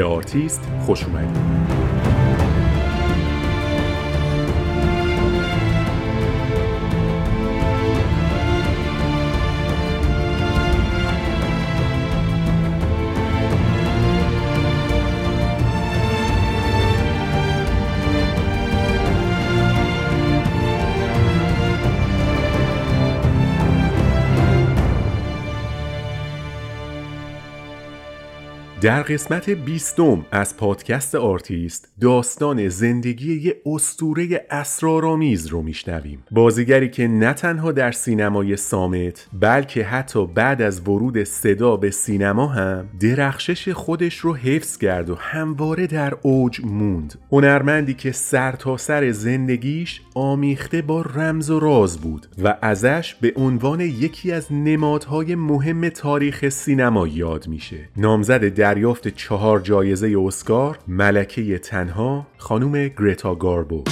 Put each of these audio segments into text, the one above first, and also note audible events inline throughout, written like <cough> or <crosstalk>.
به آرتیست خوش اومدید. در قسمت بیستم از پادکست آرتیست داستان زندگی یه اسطوره اسرارآمیز رو میشنویم. بازیگری که نه تنها در سینمای صامت بلکه حتی بعد از ورود صدا به سینما هم درخشش خودش رو حفظ کرد و همواره در اوج موند. هنرمندی که سر تا سر زندگیش آمیخته با رمز و راز بود و ازش به عنوان یکی از نمادهای مهم تاریخ سینما یاد میشه. نامزد دریافت چهار جایزه اسکار ملکه تنها خانم گرتا گاربو.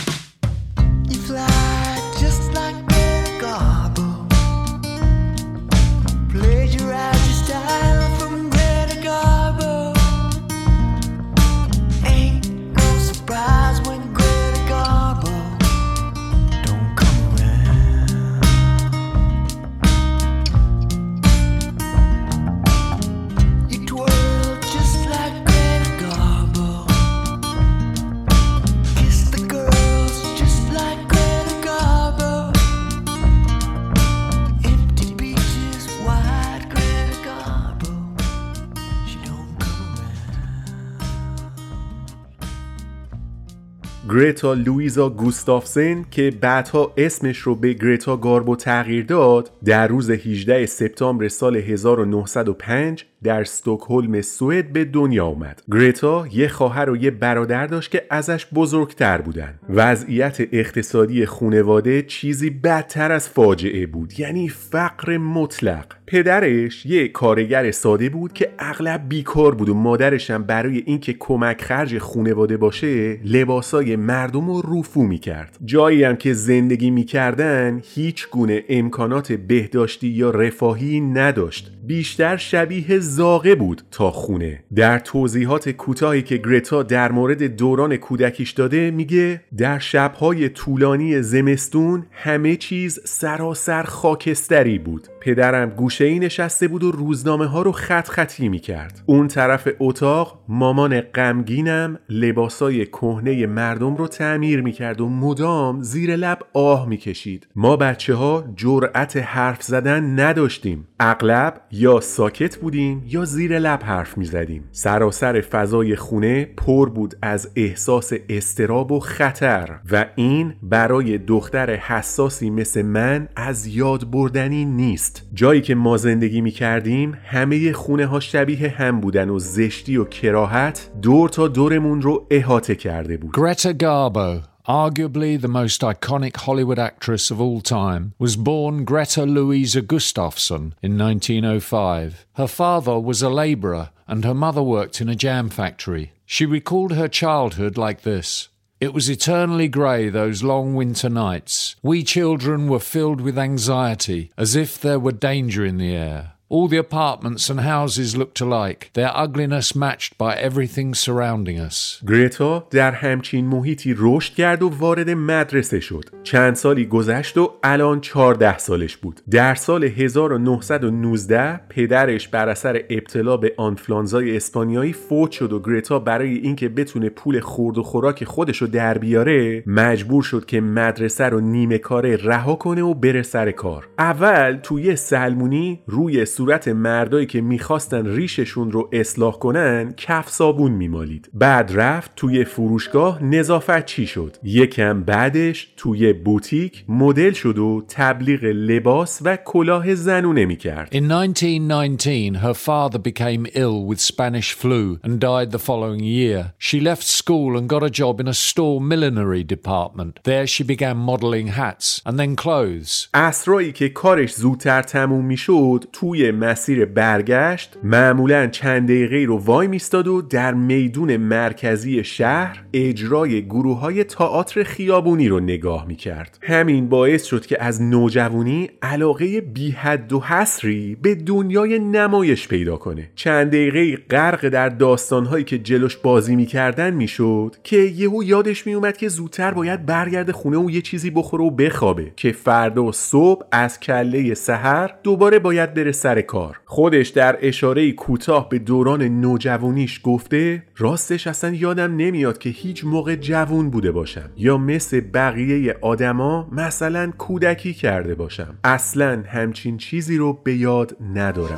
گریتا لویزا گوستافسن که بعدها اسمش رو به گریتا گاربو تغییر داد در روز 18 سپتامبر سال 1905 در استکهلم سوئد به دنیا اومد گریتا یه خواهر و یه برادر داشت که ازش بزرگتر بودن. وضعیت اقتصادی خونواده چیزی بدتر از فاجعه بود یعنی فقر مطلق. پدرش یه کارگر ساده بود که اغلب بیکار بود و مادرش هم برای اینکه کمک خرج خونواده باشه لباسای مردم رو روفو می‌کرد. جایی هم که زندگی می‌کردن هیچ گونه امکانات بهداشتی یا رفاهی نداشت. بیشتر شبیه زاغه بود تا خونه در توضیحات کوتاهی که گرتا در مورد دوران کودکیش داده میگه در شبهای طولانی زمستون همه چیز سراسر خاکستری بود پدرم گوشه ای نشسته بود و روزنامه ها رو خط خطی می کرد. اون طرف اتاق مامان غمگینم لباسای کهنه مردم رو تعمیر می کرد و مدام زیر لب آه می کشید. ما بچه ها جرأت حرف زدن نداشتیم. اغلب یا ساکت بودیم یا زیر لب حرف می زدیم. سراسر فضای خونه پر بود از احساس استراب و خطر و این برای دختر حساسی مثل من از یاد بردنی نیست. جایی که ما زندگی می کردیم همه خونه ها شبیه هم بودن و زشتی و کراهت دور تا دورمون رو احاطه کرده بود Greta Garbo arguably the most iconic Hollywood actress of all time, was born Greta Louisa Gustafsson in 1905. Her father was a labourer and her mother worked in a jam factory. She recalled her childhood like this. It was eternally grey those long winter nights. We children were filled with anxiety, as if there were danger in the air. All the apartments and houses looked alike, their ugliness matched by everything surrounding us. گرتا در همچین محیطی رشد کرد و وارد مدرسه شد. چند سالی گذشت و الان 14 سالش بود. در سال 1919 پدرش بر اثر ابتلا به آنفلانزای اسپانیایی فوت شد و گرتا برای اینکه بتونه پول خورد و خوراک خودش رو در بیاره مجبور شد که مدرسه رو نیمه کاره رها کنه و بره سر کار. اول توی سلمونی روی صورت مردایی که می‌خواستن ریششون رو اصلاح کنن کف صابون میمالید بعد رفت توی فروشگاه نظافت چی شد یکم بعدش توی بوتیک مدل شد و تبلیغ لباس و کلاه زنونه می‌کرد In 1919, her father became ill with Spanish flu and died the following year. She left school and got a job in a store millinery department. There she began modeling hats and then clothes. اسرایی که کارش زودتر تموم می‌شد توی مسیر برگشت معمولا چند دقیقه رو وای میستاد و در میدون مرکزی شهر اجرای گروه های تئاتر خیابونی رو نگاه می‌کرد. همین باعث شد که از نوجوانی علاقه بی حد و حصری به دنیای نمایش پیدا کنه. چند دقیقه غرق در داستانهایی که جلوش بازی می‌کردن می‌شد که یهو یادش میومد که زودتر باید برگرده خونه و یه چیزی بخوره و بخوابه که فردا صبح از کله سحر دوباره باید بره سر کار. خودش در اشاره کوتاه به دوران نوجوانیش گفته راستش اصلا یادم نمیاد که هیچ موقع جوون بوده باشم یا مثل بقیه آدما مثلا کودکی کرده باشم. اصلا همچین چیزی رو به یاد ندارم.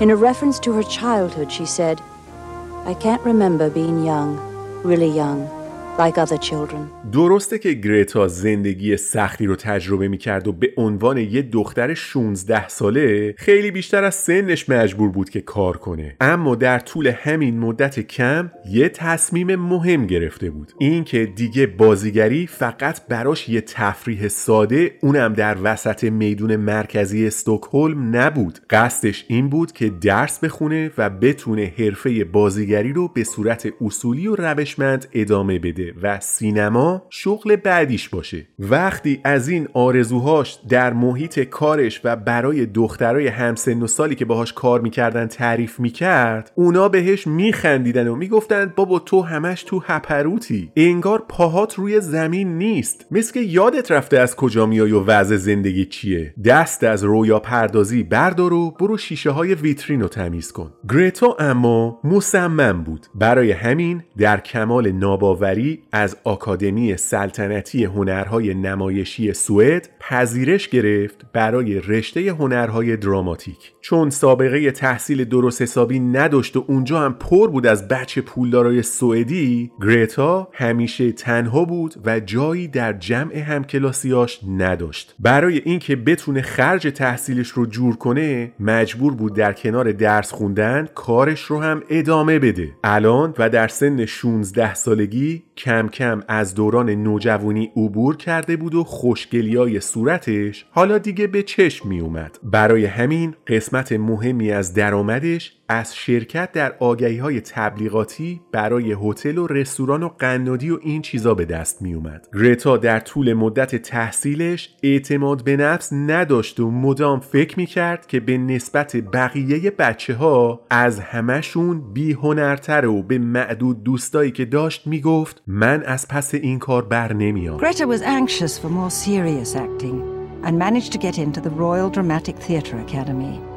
Like other children. درسته که گرتا زندگی سختی رو تجربه می‌کرد و به عنوان یه دختر 16 ساله خیلی بیشتر از سنش مجبور بود که کار کنه. اما در طول همین مدت کم یه تصمیم مهم گرفته بود. اینکه دیگه بازیگری فقط براش یه تفریح ساده اونم در وسط میدون مرکزی استکهلم نبود. قصدش این بود که درس بخونه و بتونه حرفه بازیگری رو به صورت اصولی و روشمند ادامه بده. و سینما شغل بعدیش باشه. وقتی از این آرزوهاش در محیط کارش و برای دخترای همسن و سالی که باهاش کار می‌کردن تعریف می‌کرد اونا بهش میخندیدن و می‌گفتند بابا تو همش تو هپروتی. انگار پاهات روی زمین نیست. مثل که یادت رفته از کجا میای و وضع زندگی چیه. دست از رویا پردازی بردار و برو شیشه های ویترین رو تمیز کن. گرتا اما مصمم بود. برای همین در کمال ناباوری از آکادمی سلطنتی هنرهای نمایشی سوئد پذیرش گرفت برای رشته هنرهای دراماتیک. چون سابقه تحصیل درست حسابی نداشت و اونجا هم پر بود از بچه پولدارای سوئدی گرتا همیشه تنها بود و جایی در جمع همکلاسیاش نداشت. برای اینکه بتونه خرج تحصیلش رو جور کنه مجبور بود در کنار درس خوندن کارش رو هم ادامه بده. الان و در سن 16 سالگی کم کم از دوران نوجوانی عبور کرده بود و خوشگلیای صورتش حالا دیگه به چشم می اومد برای همین قسمت مهمی از درآمدش از شرکت در آگهی های تبلیغاتی برای هتل و رستوران و قنادی و این چیزا به دست می اومد. گرتا در طول مدت تحصیلش اعتماد به نفس نداشت و مدام فکر می کرد که به نسبت بقیه بچه ها از همشون بی هنرتر و به معدود دوستایی که داشت می گفت من از پس این کار بر نمیام. Greta was anxious for more serious acting and managed to get into the Royal Dramatic Theatre Academy.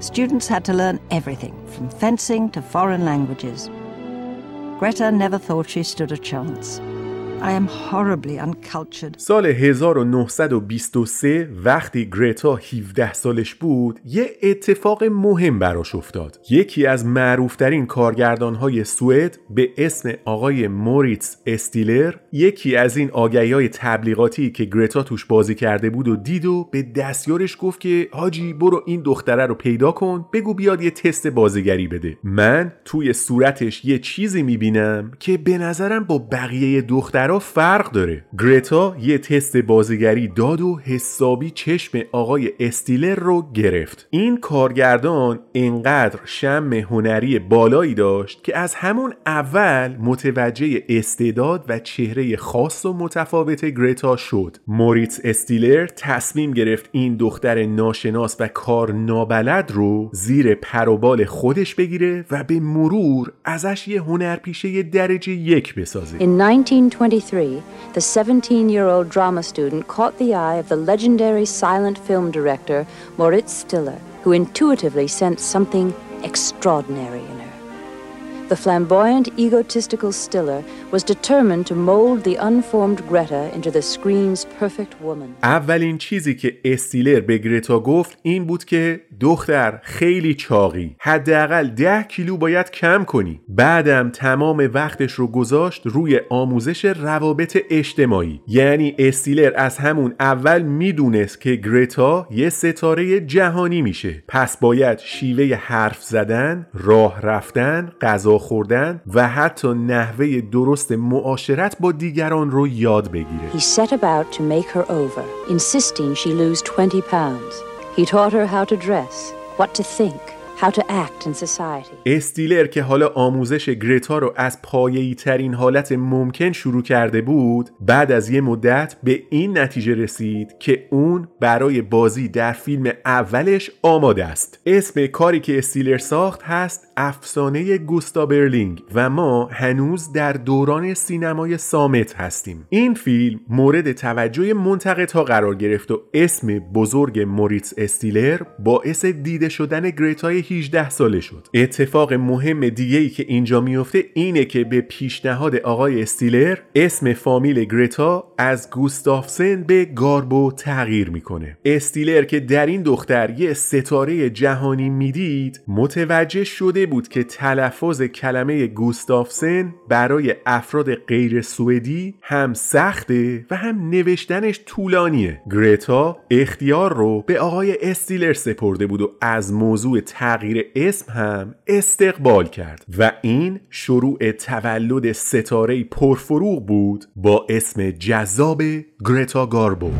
Students had to learn everything from fencing to foreign languages. Greta never thought she stood a chance. I am horribly uncultured. سال 1923 وقتی گرتا 17 سالش بود یه اتفاق مهم براش افتاد یکی از معروفترین کارگردانهای سوئد به اسم آقای موریتس استیلر یکی از این آگهی های تبلیغاتی که گرتا توش بازی کرده بود و دید و به دستیارش گفت که حاجی برو این دختره رو پیدا کن بگو بیاد یه تست بازیگری بده من توی صورتش یه چیزی می‌بینم که به نظرم با بقیه دختر دخترها فرق داره. گرتا یه تست بازیگری داد و حسابی چشم آقای استیلر رو گرفت. این کارگردان انقدر شم هنری بالایی داشت که از همون اول متوجه استعداد و چهره خاص و متفاوت گرتا شد. موریتس استیلر تصمیم گرفت این دختر ناشناس و کار نابلد رو زیر پروبال خودش بگیره و به مرور ازش یه هنرپیشه درجه یک بسازه. In 1923, the 17 year old drama student caught the eye of the legendary silent film director Moritz Stiller, who intuitively sensed something extraordinary in her. The flamboyant, egotistical Stiller was determined to mold the unformed Greta into the screen's perfect woman. اولین چیزی که استیلر به گرتا گفت این بود که دختر خیلی چاقی. حداقل ده کیلو باید کم کنی. بعدم تمام وقتش رو گذاشت روی آموزش روابط اجتماعی. یعنی استیلر از همون اول می‌دونست که گرتا یه ستاره جهانی میشه. پس باید شیوه حرف زدن راه رفتن غذا خوردن و حتی نحوه درست معاشرت با دیگران رو یاد بگیره He set about to make her over, insisting she lose 20 pounds. He taught her how to dress, what to think, how to act in society. استیلر که حالا آموزش گرتا رو از پایه‌ای ترین حالت ممکن شروع کرده بود بعد از یه مدت به این نتیجه رسید که اون برای بازی در فیلم اولش آماده است اسم کاری که استیلر ساخت هست افسانه گوستا برلینگ و ما هنوز در دوران سینمای سامت هستیم. این فیلم مورد توجه منتقدها قرار گرفت و اسم بزرگ موریتس استیلر باعث دیده شدن گرتای 18 ساله شد. اتفاق مهم دیگه ای که اینجا میفته اینه که به پیشنهاد آقای استیلر اسم فامیل گرتا از گوستافسن به گاربو تغییر می‌کنه. استیلر که در این دختر یه ستاره جهانی می‌دید متوجه شده بود که تلفظ کلمه گوستافسن برای افراد غیر سوئدی هم سخته و هم نوشتنش طولانیه. گرتا اختیار رو به آقای استیلر سپرده بود و از موضوع تغییر اسم هم استقبال کرد و این شروع تولد ستاره پرفروغ بود با اسم جذاب گرتا گاربو.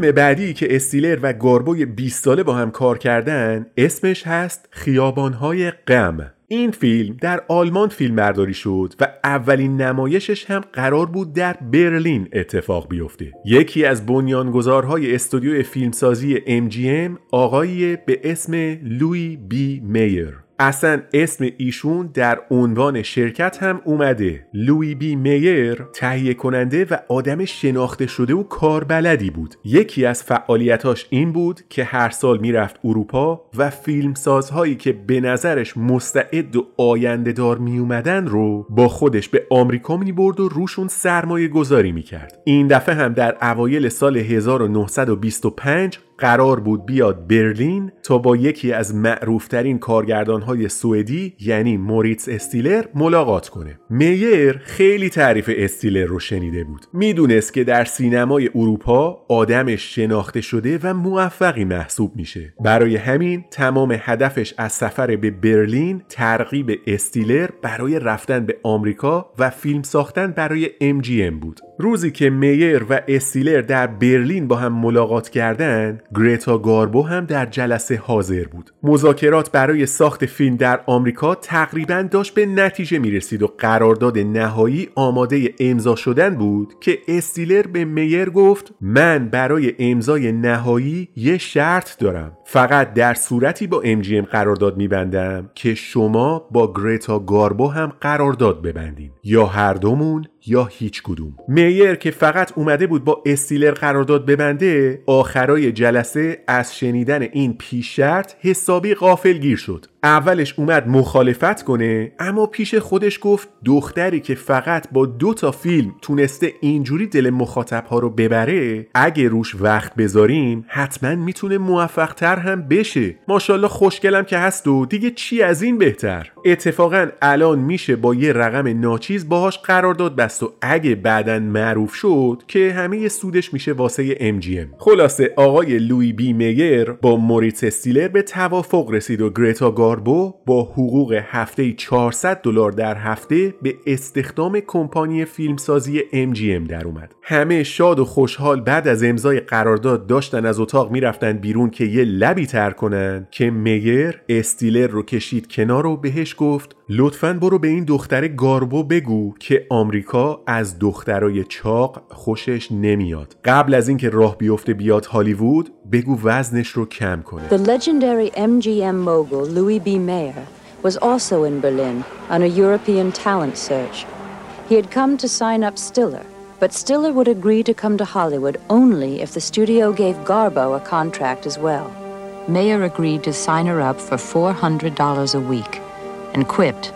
فیلم بعدی که استیلر و گاربوی 20 ساله با هم کار کردن اسمش هست خیابانهای غم. این فیلم در آلمان فیلم برداری شد و اولین نمایشش هم قرار بود در برلین اتفاق بیفته. یکی از بنیانگذارهای استودیو فیلمسازی MGM آقایی به اسم لوی بی میر. اصلا اسم ایشون در عنوان شرکت هم اومده. لوی بی میر تهیه کننده و آدم شناخته شده و کاربلدی بود. یکی از فعالیتاش این بود که هر سال می‌رفت اروپا و فیلمسازهایی که به نظرش مستعد و آینده دار می اومدن رو با خودش به آمریکا می برد و روشون سرمایه گذاری می کرد این دفعه هم در اوایل سال 1925 قرار بود بیاد برلین تا با یکی از معروفترین کارگردان های سوئدی یعنی موریتس استیلر ملاقات کنه. میر خیلی تعریف استیلر رو شنیده بود. می‌دونست که در سینمای اروپا آدمش شناخته شده و موفقی محسوب میشه. برای همین تمام هدفش از سفر به برلین ترغیب استیلر برای رفتن به آمریکا و فیلم ساختن برای MGM بود. روزی که میر و استیلر در برلین با هم ملاقات کردند گرتا گاربو هم در جلسه حاضر بود. مذاکرات برای ساخت فیلم در آمریکا تقریبا داشت به نتیجه می رسید و قرارداد نهایی آماده امضا شدن بود که استیلر به میر گفت من برای امضای نهایی یه شرط دارم. فقط در صورتی با MGM قرارداد میبندم که شما با گرتا گاربو هم قرارداد ببندین. یا هر دومون یا هیچ کدوم. میر که فقط اومده بود با استیلر قرارداد ببنده آخرای جلسه از شنیدن این پیش شرط حسابی غافل گیر شد. اولش اومد مخالفت کنه اما پیش خودش گفت دختری که فقط با دو تا فیلم تونسته اینجوری دل مخاطب ها رو ببره اگه روش وقت بذاریم حتما می‌تونه موفق تر هم بشه. ماشاءالله خوشگلم که هست و دیگه چی از این بهتر؟ اتفاقا الان میشه با یه رقم ناچیز باهاش قرارداد بست و اگه بعدا معروف شد که همه سودش میشه واسه MGM خلاصه آقای لوی بی میر با موریت استیلر به توافق رسید و گریتا گاربو با حقوق هفته 400 دلار در هفته به استخدام کمپانی فیلمسازی MGM در اومد. همه شاد و خوشحال بعد از امضای قرارداد داشتن از اتاق می‌رفتن بیرون که یه لبی تر کنن که میر استیلر رو کشید کنار و بهش گفت لطفا برو به این دختر گاربو بگو که آمریکا از دخترای چاق خوشش نمیاد قبل از اینکه راه بیفته بیاد هالیوود بگو وزنش رو کم کنه The legendary MGM mogul Louis B. Mayer was also in Berlin on a European talent search. He had come to sign up Stiller, but Stiller would agree to come to Hollywood only if the studio gave Garbo a contract as well. Mayer agreed to sign her up for $400 a week and quipped,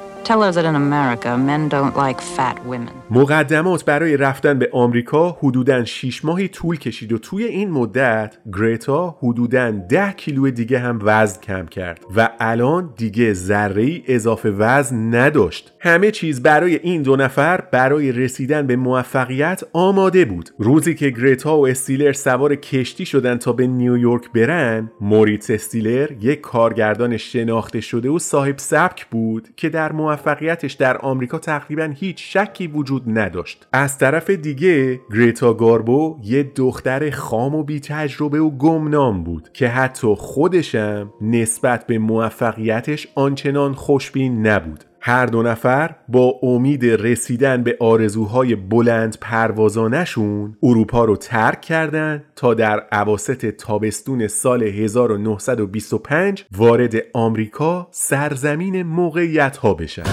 مقدمات برای رفتن به آمریکا حدوداً 6 ماهی طول کشید و توی این مدت گریتا حدوداً 10 کیلو دیگه هم وزن کم کرد و الان دیگه ذره اضافه وزن نداشت. همه چیز برای این دو نفر برای رسیدن به موفقیت آماده بود. روزی که گریتا و استیلر سوار کشتی شدن تا به نیویورک برن موریتس استیلر یک کارگردان شناخته شده و صاحب سبک بود که در موفقیتش در آمریکا تقریبا هیچ شکی وجود نداشت. از طرف دیگه گریتا گاربو یه دختر خام و بی تجربه و گمنام بود که حتی خودشم نسبت به موفقیتش آنچنان خوشبین نبود. هر دو نفر با امید رسیدن به آرزوهای بلند پروازانشون اروپا رو ترک کردند تا در عواست تابستون سال 1925 وارد آمریکا سرزمین موقعیت ها بشن.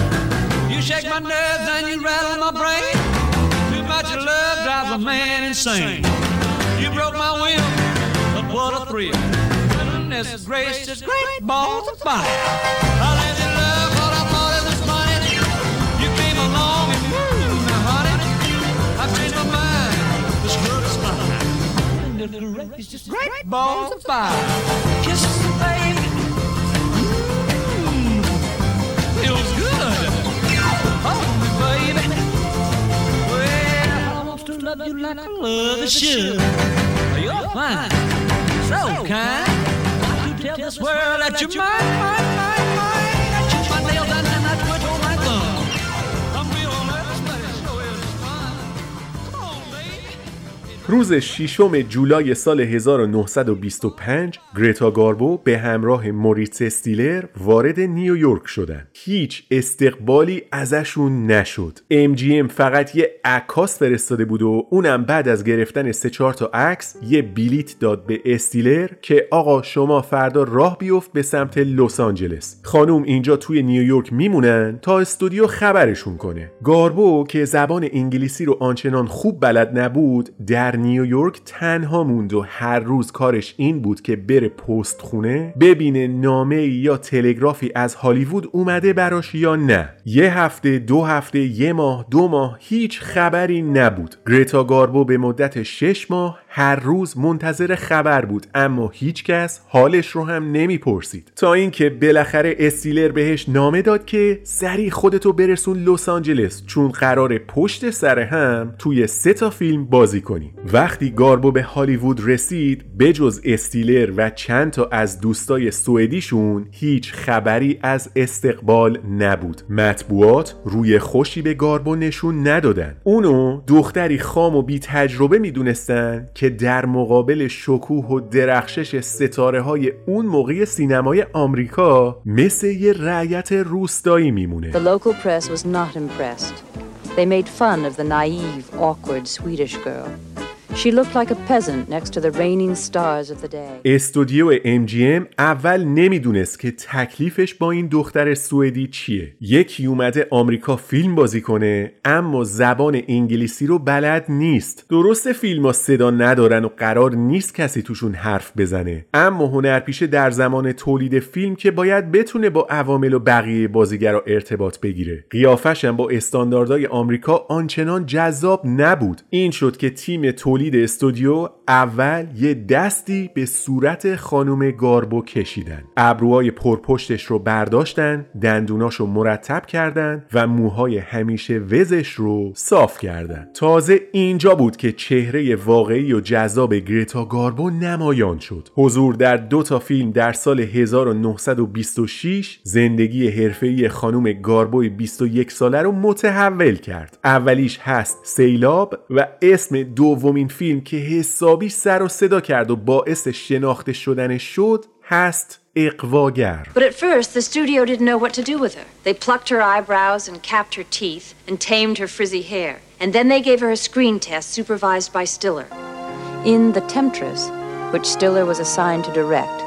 You balls of fire. Kisses, baby. Mm, feels good. Hold me, baby. Well, I want to love you like I love a should. You're fine, so kind. Got to tell this world that you're mine, mine, mine. روز 6 جولای سال 1925 گریتا گاربو به همراه موریتس استیلر وارد نیویورک شدن هیچ استقبالی ازشون نشد. MGM فقط یه عکاس فرستاده بود و اونم بعد از گرفتن سه چهار تا عکس یه بلیت داد به استیلر که آقا شما فردا راه بیفت به سمت لس آنجلس. خانوم اینجا توی نیویورک میمونن تا استودیو خبرشون کنه. گاربو که زبان انگلیسی رو آنچنان خوب بلد نبود در نیویورک تنها موند و هر روز کارش این بود که بره پست خونه ببینه نامه یا تلگرافی از هالیوود اومده براش یا نه. یه هفته دو هفته یه ماه دو ماه هیچ خبری نبود. گریتا گاربو به مدت شش ماه هر روز منتظر خبر بود اما هیچ کس حالش رو هم نمی‌پرسید. تا اینکه بالاخره استیلر بهش نامه داد که سریع خودتو برسون لس آنجلس چون قرار پشت سر هم توی سه تا فیلم بازی کنی. وقتی گاربو به هالیوود رسید بجز استیلر و چند تا از دوستای سوئدیشون هیچ خبری از استقبال نبود. مطبوعات روی خوشی به گاربو نشون ندادن. اونو دختری خام و بی تجربه می‌دونستن که در مقابل شکوه و درخشش ستاره های اون موقع سینمای آمریکا مثل یه رعیت روستایی میمونه The local press was not impressed. They made fun of the naive, awkward Swedish girl. She looked like a peasant next to the reigning stars of the day. استودیو MGM اول نمی‌دونست که تکلیفش با این دختر سوئدی چیه. یکی اومده آمریکا فیلم بازی کنه اما زبان انگلیسی رو بلد نیست. درست فیلم ها صدا ندارن و قرار نیست کسی توشون حرف بزنه. اما هنرپیشه در زمان تولید فیلم که باید بتونه با عوامل و بقیه بازیگرا ارتباط بگیره. قیافش هم با استانداردهای آمریکا آنچنان جذاب نبود. این شد که تیم تولید استودیو اول یه دستی به صورت خانم گاربو کشیدن. ابروهای پرپشتش رو برداشتن دندوناش رو مرتب کردن و موهای همیشه وزش رو صاف کردن. تازه اینجا بود که چهره واقعی و جذاب گریتا گاربو نمایان شد. حضور در دو تا فیلم در سال 1926 زندگی حرفه‌ای خانم گاربوی 21 ساله رو متحول کرد. اولیش هست سیلاب و اسم دومین فیلم که حسابی سر و صدا کرد و باعث شناخته شدنش شد هست اقواگر But at first, the studio didn't know what to do with her. They plucked her eyebrows and capped her teeth and tamed her frizzy hair. And then they gave her a screen test supervised by Stiller. In The Temptress, which Stiller was assigned to direct,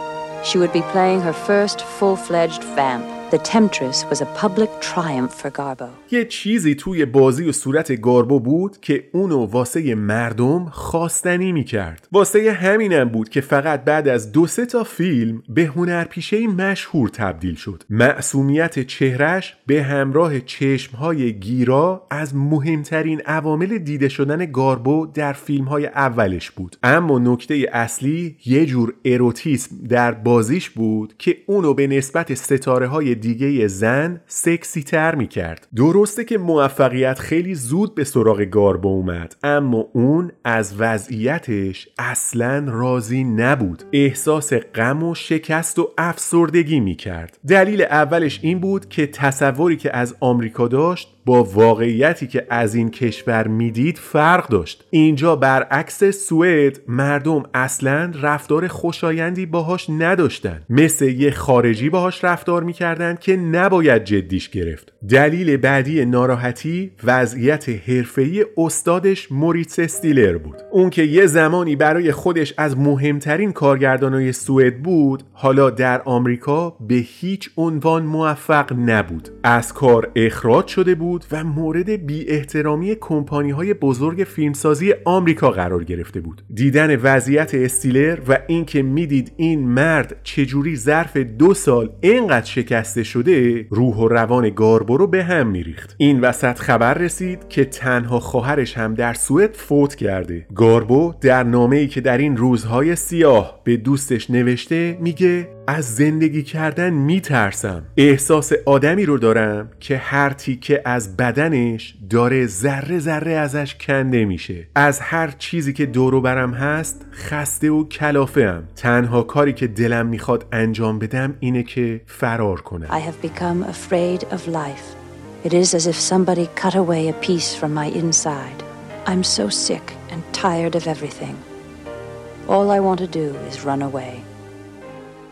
she would be playing her first full-fledged vamp. The Temptress was a public triumph for Garbo. یه چیزی توی بازی و صورت گاربو بود که اونو واسه مردم خواستنی می‌کرد. واسه همینم بود که فقط بعد از دو سه تا فیلم به هنرپیشه مشهور تبدیل شد. معصومیت چهرش به همراه چشمهای گیرا از مهمترین عوامل دیده شدن گاربو در فیلمهای اولش بود. اما نکته اصلی یه جور اروتیسم در بازیش بود که اونو به نسبت ستاره های دیگه زن سکسی تر می کرد درسته که موفقیت خیلی زود به سراغ گاربو اومد اما اون از وضعیتش اصلا راضی نبود. احساس غم و شکست و افسردگی می کرد دلیل اولش این بود که تصوری که از آمریکا داشت با واقعیتی که از این کشور می‌دید فرق داشت. اینجا برعکس سوئد مردم اصلا رفتار خوشایندی باهاش نداشتن. مثل یه خارجی باهاش رفتار می‌کردن که نباید جدیش گرفت. دلیل بعدی ناراحتی وضعیت حرفه‌ای استادش موریتس استیلر بود. اون که یه زمانی برای خودش از مهمترین کارگردانای سوئد بود حالا در آمریکا به هیچ عنوان موفق نبود. از کار اخراج شده بود و مورد بی احترامی کمپانی های بزرگ فیلمسازی آمریکا قرار گرفته بود. دیدن وضعیت استیلر و اینکه می‌دید این مرد چجوری ظرف دو سال اینقدر شکسته شده روح و روان گاربو رو به هم میریخت. این وسط خبر رسید که تنها خواهرش هم در سوئد فوت کرده. گاربو در نامه ای که در این روزهای سیاه به دوستش نوشته میگه از زندگی کردن میترسم احساس آدمی رو دارم که هر تیکه از بدنش داره ذره ذره ازش کنده میشه از هر چیزی که دورو برم هست خسته و کلافه ام تنها کاری که دلم می‌خواد انجام بدم اینه که فرار کنم I have become afraid of life. It is as if somebody cut away a piece from my inside. I'm so sick and tired of everything. All I want to do is run away.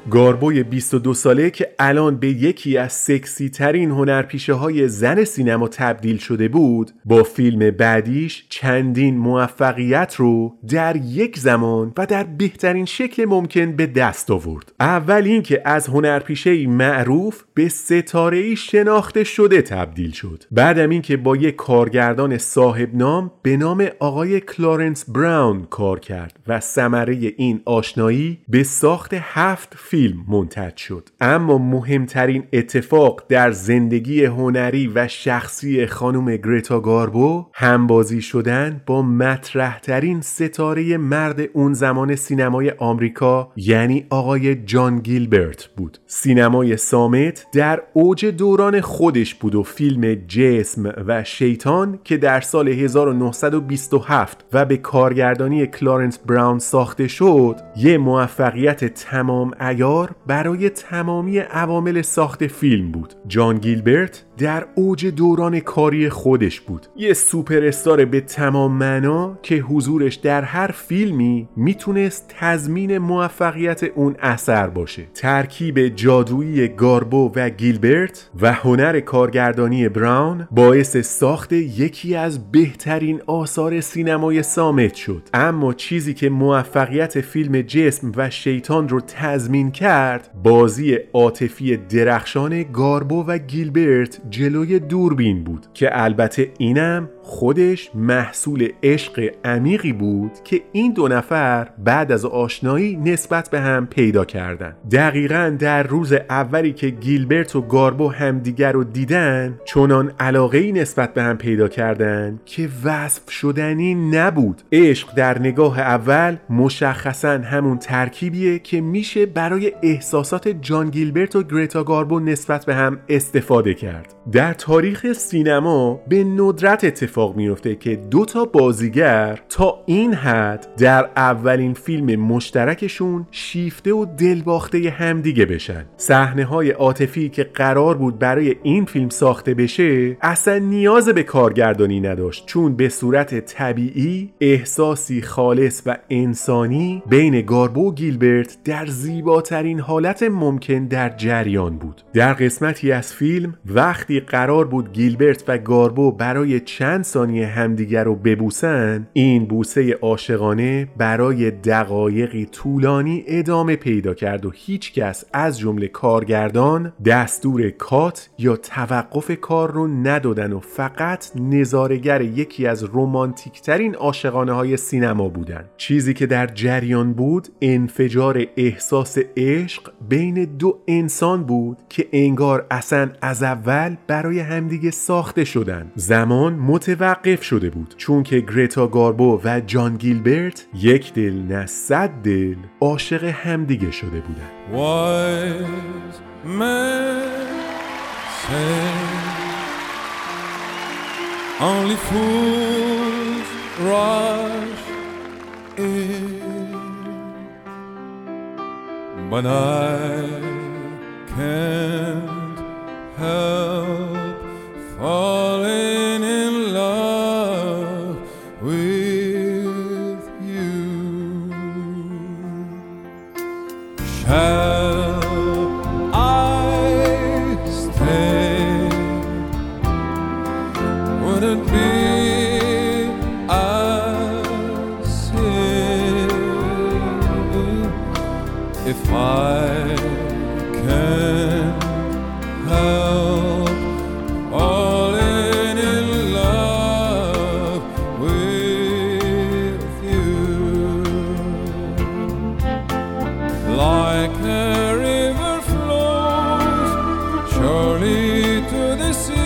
گاربوی 22 ساله که الان به یکی از سکسی ترین هنرپیشه های زن سینما تبدیل شده بود با فیلم بعدیش چندین موفقیت رو در یک زمان و در بهترین شکل ممکن به دست آورد. اول اینکه از هنرپیشه معروف به ستاره شناخته شده تبدیل شد. بعدم اینکه با یک کارگردان صاحب نام به نام آقای کلارنس براون کار کرد و ثمره این آشنایی به ساخت هفت فیلم منتج شد. اما مهمترین اتفاق در زندگی هنری و شخصی خانم گریتا گاربو همبازی شدن با مطرح ترین ستاره مرد اون زمان سینمای آمریکا یعنی آقای جان گیلبرت بود. سینمای صامت در اوج دوران خودش بود و فیلم جسم و شیطان که در سال 1927 و به کارگردانی کلارنس براون ساخته شد یه موفقیت تمام معیار برای تمامی عوامل ساخت فیلم بود. جان گیلبرت در اوج دوران کاری خودش بود. یه سوپر استار به تمام معنا که حضورش در هر فیلمی می‌تونست تضمین موفقیت اون اثر باشه. ترکیب جادویی گاربو و گیلبرت و هنر کارگردانی براون باعث ساخت یکی از بهترین آثار سینمای سامت شد. اما چیزی که موفقیت فیلم جسم و شیطان رو تضمین کرد بازی عاطفی درخشان گاربو و گیلبرت جلوی دوربین بود که البته اینم خودش محصول عشق عمیقی بود که این دو نفر بعد از آشنایی نسبت به هم پیدا کردند. دقیقا در روز اولی که گیلبرت و گاربو همدیگر رو دیدن چنان علاقه ای نسبت به هم پیدا کردند که وصف شدنی نبود عشق در نگاه اول مشخصا همون ترکیبیه که میشه برای احساسات جان گیلبرت و گریتا گاربو نسبت به هم استفاده کرد در تاریخ سینما به ندرت اتفاق میفته که دو تا بازیگر تا این حد در اولین فیلم مشترکشون شیفته و دلباخته همدیگه بشن. صحنه های عاطفی که قرار بود برای این فیلم ساخته بشه اصلا نیاز به کارگردانی نداشت چون به صورت طبیعی احساسی خالص و انسانی بین گاربو و گیلبرت در زیباترین حالت ممکن در جریان بود. در قسمتی از فیلم وقتی قرار بود گیلبرت و گاربو برای چند ثانیه همدیگر رو ببوسن این بوسه عاشقانه برای دقایقی طولانی ادامه پیدا کرد و هیچ کس از جمله کارگردان دستور کات یا توقف کار رو ندادن و فقط نظارگر یکی از رومانتیک ترین عاشقانه های سینما بودن. چیزی که در جریان بود انفجار احساس عشق بین دو انسان بود که انگار اصلا از اول برای همدیگه ساخته شدن. زمان متوقف شده بود چون که گریتا گاربو و جان گیلبرت یک دل نه صد دل عاشق همدیگه شده بودن Wise men say only fools rush in, but I can't help falling to the sea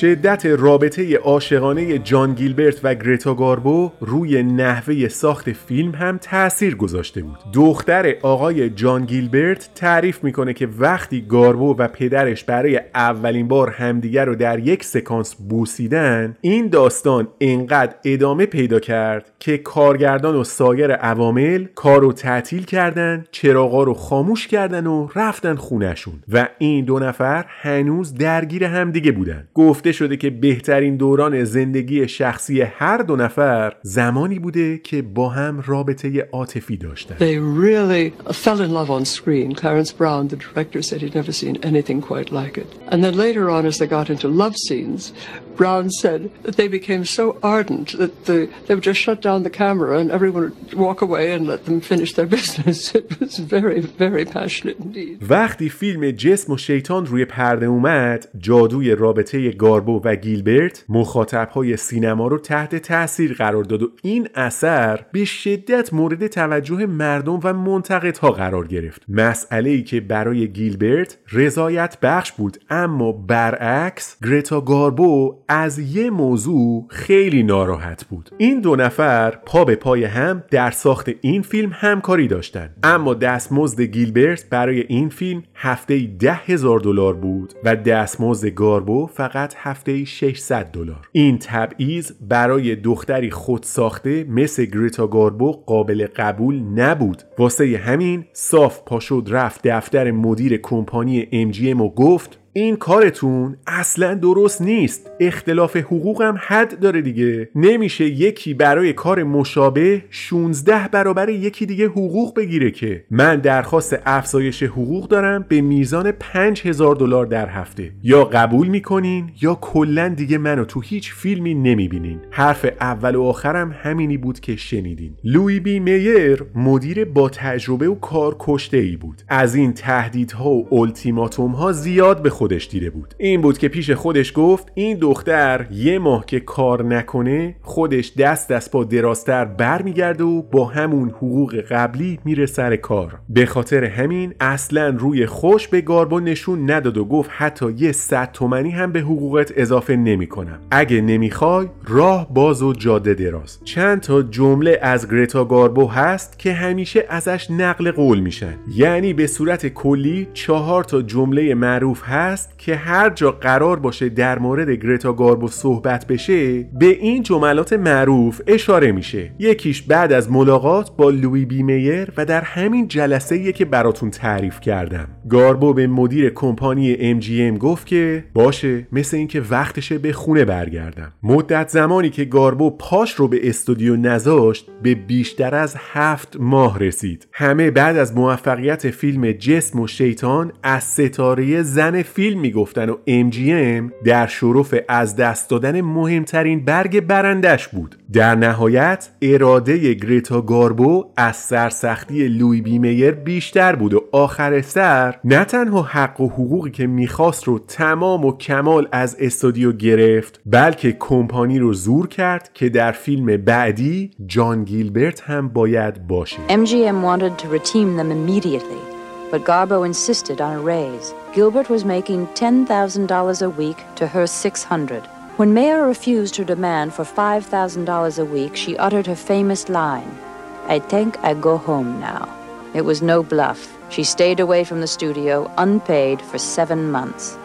شدت رابطه عاشقانه جان گیلبرت و گرتا گاربو روی نحوه ساخت فیلم هم تأثیر گذاشته بود. دختر آقای جان گیلبرت تعریف می‌کنه که وقتی گاربو و پدرش برای اولین بار همدیگر رو در یک سکانس بوسیدن این داستان انقدر ادامه پیدا کرد که کارگردان و سایر عوامل کار رو تعطیل کردن چراغا رو خاموش کردن و رفتن خونشون و این دو نفر هنوز درگیر همدیگه بودن. گفته شده که بهترین دوران زندگی شخصی هر دو نفر زمانی بوده که با هم رابطه عاطفی داشتن They really fell in love on screen. Clarence Brown, the director, said he'd never seen anything quite like it. And then later on, as they got into love scenes, Brown said that they became so ardent that the, they would just shut down the camera and everyone would walk away and let them finish their <laughs> business. It was very, very passionate indeed. وقتی فیلم جسم و شیطان روی پرده اومد جادوی رابطه گاربو و گیلبرت مخاطبهای سینما رو تحت تاثیر قرار داد و این اثر به شدت مورد توجه مردم و منتقدها قرار گرفت مسئله ای که برای گیلبرت رضایت بخش بود اما برعکس گرتا گاربو از یه موضوع خیلی ناراحت بود. این دو نفر پا به پای هم در ساخت این فیلم همکاری داشتند اما دستمزد گیلبرت برای این فیلم هفته ده هزار دلار بود و دستمزد گاربو فقط هفته 600 دلار. این تبعیض برای دختری خود ساخته مثل گریتا گاربو قابل قبول نبود. واسه همین صاف پاشد رفت دفتر مدیر کمپانی MGM و گفت این کارتون اصلا درست نیست. اختلاف حقوق هم حد داره دیگه. نمیشه یکی برای کار مشابه 16 برابر یکی دیگه حقوق بگیره که. من درخواست افزایش حقوق دارم به میزان 5000 دلار در هفته. یا قبول می‌کنین یا کلا دیگه منو تو هیچ فیلمی نمی‌بینین. حرف اول و آخرم همینی بود که شنیدین. لوی بی میر مدیر با تجربه و کار کشته ای بود. از این تهدیدها و التیماتوم ها زیاد به خودش دیده بود. این بود که پیش خودش گفت این دختر یه ماه که کار نکنه خودش دست دست با دراستر برمیگرده و با همون حقوق قبلی میره سر کار. به خاطر همین اصلا روی خوش به گاربو نشون نداد و گفت حتی یه صد تومنی هم به حقوقت اضافه نمی‌کنم. اگه نمی‌خوای راه باز و جاده دراز. چند تا جمله از گرتا گاربو هست که همیشه ازش نقل قول میشن. یعنی به صورت کلی چهار تا جمله معروف هست که هر جا قرار باشه در مورد گرتا گاربو صحبت بشه به این جملات معروف اشاره میشه. یکیش بعد از ملاقات با لوی بی میر و در همین جلسه که براتون تعریف کردم. گاربو به مدیر کمپانی MGM گفت که باشه مثل اینکه وقتشه به خونه برگردم. مدت زمانی که گاربو پاش رو به استودیو نذاشت به بیشتر از هفت ماه رسید. همه بعد از موفقیت فیلم جسم و شیطان از ستاره زن فیلم می‌گفتن و MGM در شرف از دست دادن مهمترین برگ برندش بود. در نهایت اراده گریتا گاربو از سرسختی لوی بیمیر بیشتر بود و آخر سر نه تنها حق و حقوقی که می‌خواست رو تمام و کمال از استودیو گرفت بلکه کمپانی رو زور کرد که در فیلم بعدی جان گیلبرت هم باید باشه. MGM wanted to them immediately, but Garbo insisted on a raise. Gilbert was making $10,000 a week to her 600. When Mayer refused her demand for $5,000 a week, she uttered her famous line, I think I go home now. It was no bluff. She stayed away from the studio unpaid for seven months.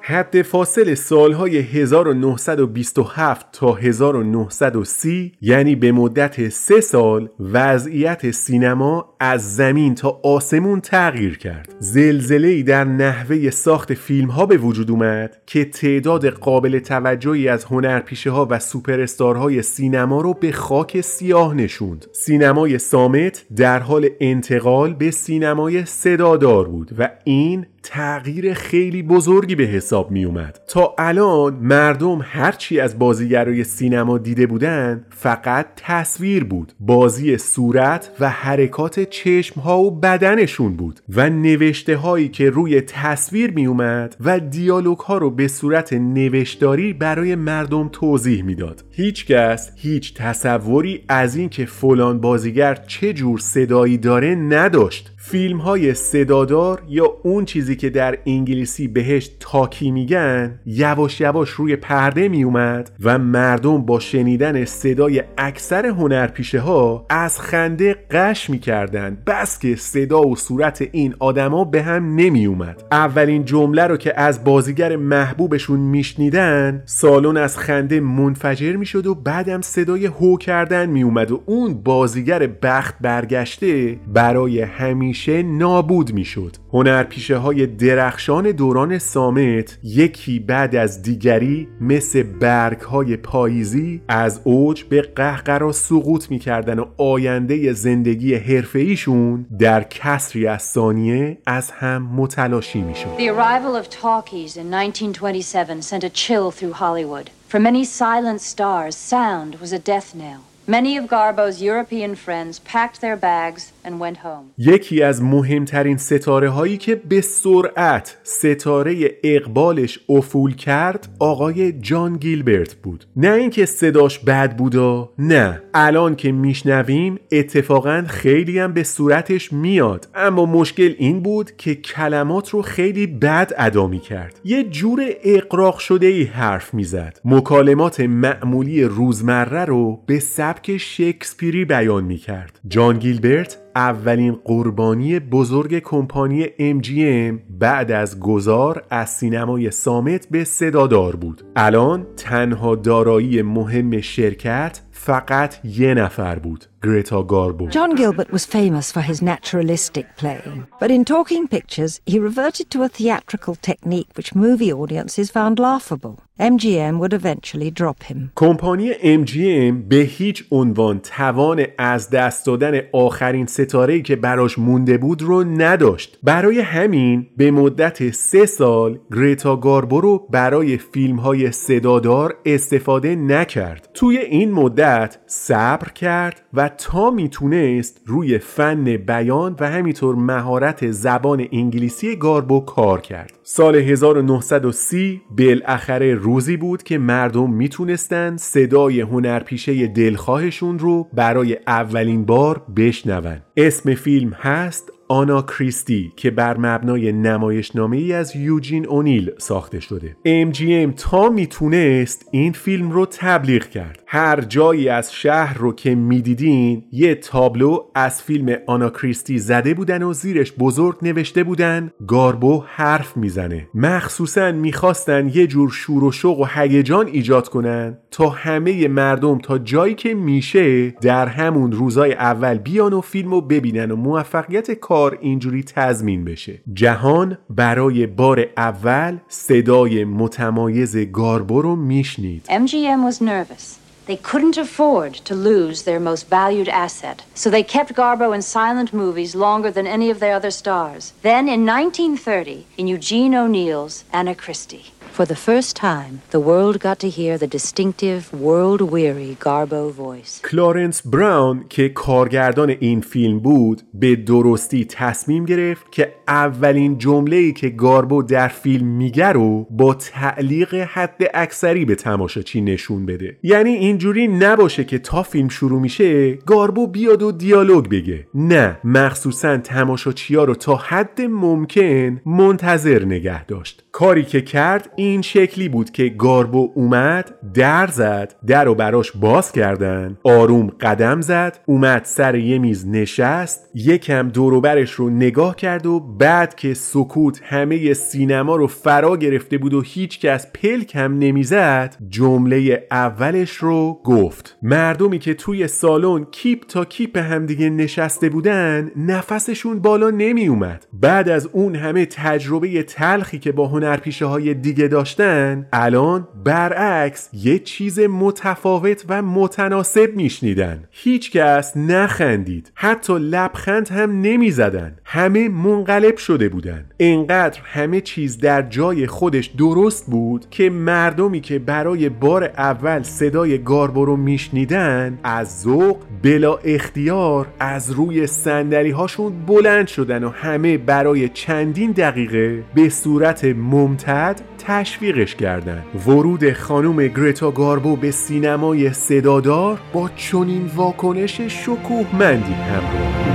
حد فاصل سالهای 1927 تا 1930 یعنی به مدت سه سال وضعیت سینما از زمین تا آسمون تغییر کرد. زلزله در نحوه ساخت فیلم ها به وجود اومد که تعداد قابل توجهی از هنرپیشه ها و سوپرستارهای سینما رو به خاک سیاه نشوند. سینمای سامت در حال انتقال به سینمای صدادار بود و این تغییر خیلی بزرگی به حساب می اومد تا الان مردم هرچی از بازیگرای سینما دیده بودن فقط تصویر بود. بازی صورت و حرکات چشم ها و بدنشون بود و نوشته هایی که روی تصویر می اومد و دیالوگ ها رو به صورت نوشتاری برای مردم توضیح می‌داد. هیچکس هیچ تصوری از اینکه فلان بازیگر چه جور صدایی داره نداشت. فیلم های صدادار یا اون چیزی که در انگلیسی بهش تاکی میگن یواش یواش روی پرده می اومد و مردم با شنیدن صدای اکثر هنرپیشه ها از خنده قش می‌کردن. بس که صدا و صورت این آدما به هم نمی اومد اولین جمله رو که از بازیگر محبوبشون میشنیدن سالن از خنده منفجر می‌شد و بعدم صدای هو کردن می اومد و اون بازیگر بخت برگشته برای همیشه همیشه نابود می‌شد هنرپیشه های درخشان دوران سامت یکی بعد از دیگری مثل برگ های پاییزی از اوج به قهقرا سقوط می‌کردن و آینده زندگی حرفه‌ایشون در کسری از ثانیه از هم متلاشی می‌شد The arrival of talkies in 1927 sent a chill through Hollywood. For many silent stars, sound was a death knell. Many of Garbo's European friends packed their bags and went home. یکی از مهمترین ستاره هایی که به سرعت ستاره اقبالش افول کرد آقای جان گیلبرت بود. نه اینکه صداش بد بودا نه. الان که میشنویم اتفاقا خیلی هم به صورتش میاد. اما مشکل این بود که کلمات رو خیلی بد ادا کرد یه جور اقراق شده ای حرف می‌زد. مکالمات معمولی روزمره رو به سبک شکسپیری بیان می کرد جان گیلبرت اولین قربانی بزرگ کمپانی MGM بعد از گذار از سینمای سامت به صدادار بود. الان تنها دارایی مهم شرکت فقط یه نفر بود گریتا گاربو جان گیلبرت was famous for his naturalistic playing but in talking pictures he reverted to a theatrical technique which movie audiences found laughable. MGM would eventually drop him. کمپانی MGM به هیچ عنوان توان از دست دادن آخرین ستاره‌ای که براش مونده بود رو نداشت. برای همین به مدت سه سال گریتا گاربو رو برای فیلم‌های صدادار استفاده نکرد. توی این مدت صبر کرد و تا می‌تونست روی فن بیان و همینطور مهارت زبان انگلیسی گاربو کار کرد. سال 1930 بالاخره روزی بود که مردم می‌تونستن صدای هنرپیشه دلخواهشون رو برای اولین بار بشنون. اسم فیلم هست آنا کریستی که بر مبنای نمایشنامه ای از یوجین اونیل ساخته شده. MGM تا می‌تونست این فیلم رو تبلیغ کرد. هر جایی از شهر رو که می‌دیدین یه تابلو از فیلم آنا کریستی زده بودن و زیرش بزرگ نوشته بودن. گاربو حرف می‌زنه. مخصوصا می‌خواستن یه جور شور و شوق و هیجان ایجاد کنن تا همه مردم تا جایی که میشه در همون روزای اول بیان و فیلم رو ببینن و موفقیت کار اینجوری تضمین بشه جهان برای بار اول صدای متمایز گاربو رو میشنید MGM was nervous. They couldn't afford to lose their most valued asset, so they kept Garbo in silent movies longer than any of their other stars. Then, in 1930, in Eugene O'Neill's Anna Christie, for the first time, the world got to hear the distinctive, world-weary Garbo voice. کلارنس براون که کارگردان این فیلم بود به درستی تصمیم گرفت که اولین جمله ای که گاربو در فیلم میگه رو با تعلیق حد اکثری به تماشاچی نشون بده. یعنی اینجوری نباشه که تا فیلم شروع میشه گاربو بیاد و دیالوگ بگه. نه مخصوصا تماشاچی رو تا حد ممکن منتظر نگه داشت. کاری که کرد این شکلی بود که گاربو اومد در زد در و براش باز کردن آروم قدم زد اومد سر یه میز نشست یکم دوروبرش رو نگاه کرد و بعد که سکوت همه سینما رو فرا گرفته بود و هیچ کس پلک هم نمی‌زد جمله اولش رو گفت. مردمی که توی سالن کیپ تا کیپ همدیگه نشسته بودن نفسشون بالا نمی اومد بعد از اون همه تجربه تلخی که با هنرپیشه های دیگه داشتن الان برعکس یه چیز متفاوت و متناسب میشنیدن. هیچکس نخندید. حتی لبخند هم نمی‌زدن. همه منقلب شده بودن. انقدر همه چیز در جای خودش درست بود که مردمی که برای بار اول صدای گاربو رو میشنیدن از ذوق بلا اختیار از روی سندلی هاشون بلند شدن و همه برای چندین دقیقه به صورت ممتد تشویقش کردند. ورود خانم گرتا گاربو به سینمای صدادار با چنین واکنش شکوهمندی همراه بود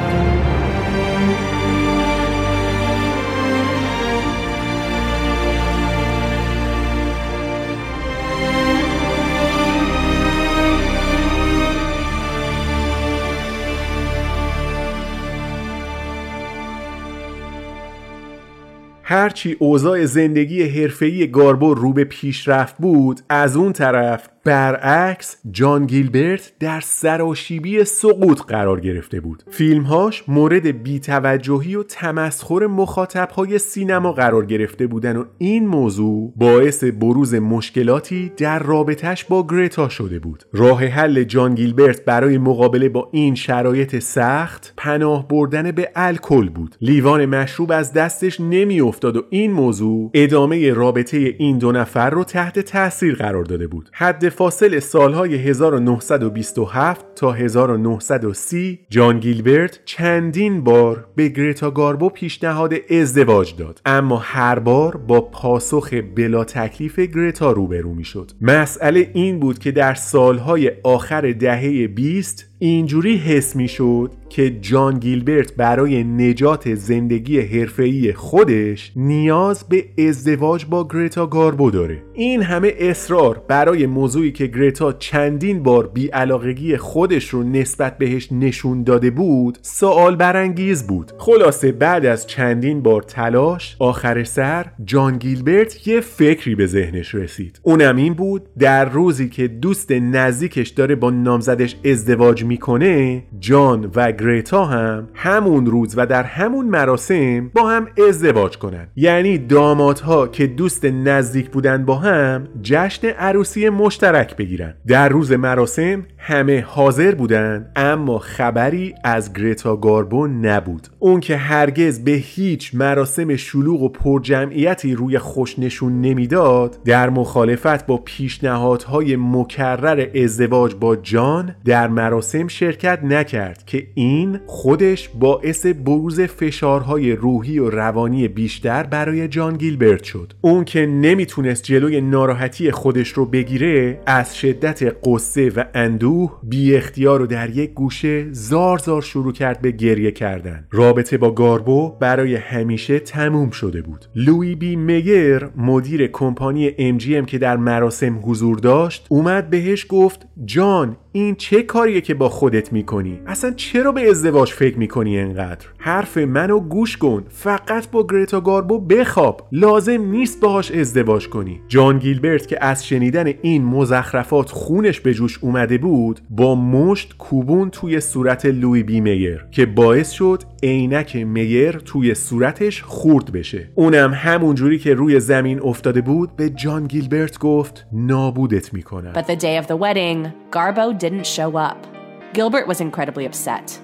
هرچی اوضاع زندگی حرفه‌ای گاربو رو به پیشرفت بود از اون طرف برعکس جان گیلبرت در سراشیبی سقوط قرار گرفته بود. فیلمهاش مورد بیتوجهی و تمسخر مخاطبهای سینما قرار گرفته بودن و این موضوع باعث بروز مشکلاتی در رابطش با گرتا شده بود. راه حل جان گیلبرت برای مقابله با این شرایط سخت پناه بردن به الکل بود. لیوان مشروب از دستش نمیافتاد و این موضوع ادامه رابطه این دو نفر رو تحت تاثیر قرار داده بود. حد فاصل سالهای 1927 تا 1930 جان گیلبرت چندین بار به گرتا گاربو پیشنهاد ازدواج داد. اما هر بار با پاسخ بلا تکلیف گرتا روبرو می‌شد. مسئله این بود که در سالهای آخر دهه 20 اینجوری حس می شد که جان گیلبرت برای نجات زندگی حرفه‌ای خودش نیاز به ازدواج با گرتا گاربو داره. این همه اصرار برای موضوعی که گرتا چندین بار بیعلاقگی خودش رو نسبت بهش نشون داده بود سوال برانگیز بود. خلاصه بعد از چندین بار تلاش آخر سر جان گیلبرت یه فکری به ذهنش رسید. اونم این بود در روزی که دوست نزدیکش داره با نامزدش ازدواج می‌کنه جان و گریتا هم همون روز و در همون مراسم با هم ازدواج کنن. یعنی دامادها که دوست نزدیک بودن با هم جشن عروسی مشترک بگیرن. در روز مراسم همه حاضر بودن اما خبری از گریتا گاربو نبود. اون که هرگز به هیچ مراسم شلوغ و پرجمعیتی روی خوش نشون نمی‌داد در مخالفت با پیشنهادهای مکرر ازدواج با جان در مراسم شرکت نکرد که این خودش باعث بروز فشارهای روحی و روانی بیشتر برای جان گیلبرت شد. اون که نمی‌تونست جلوی ناراحتی خودش رو بگیره از شدت قصه و اندوه بی اختیار رو در یک گوشه زار زار شروع کرد به گریه کردن. رابطه با گاربو برای همیشه تموم شده بود. لوی بی مگر مدیر کمپانی MGM که در مراسم حضور داشت اومد بهش گفت جان این چه کاریه که با خودت می‌کنی؟ اصلا چرا به ازدواج فکر می‌کنی انقدر؟ حرف منو گوش کن. فقط با گریتا گاربو بخواب. لازم نیست باهاش ازدواج کنی. جان گیلبرت که از شنیدن این مزخرفات خونش به جوش اومده بود با مشت کوبون توی صورت لوی بی میر که باعث شد عینک میر توی صورتش خورد بشه. اونم همون جوری که روی زمین افتاده بود به جان گیلبرت گفت نابودت می‌کنم. But the day of the wedding, Garbo didn't show up. Gilbert was incredibly upset.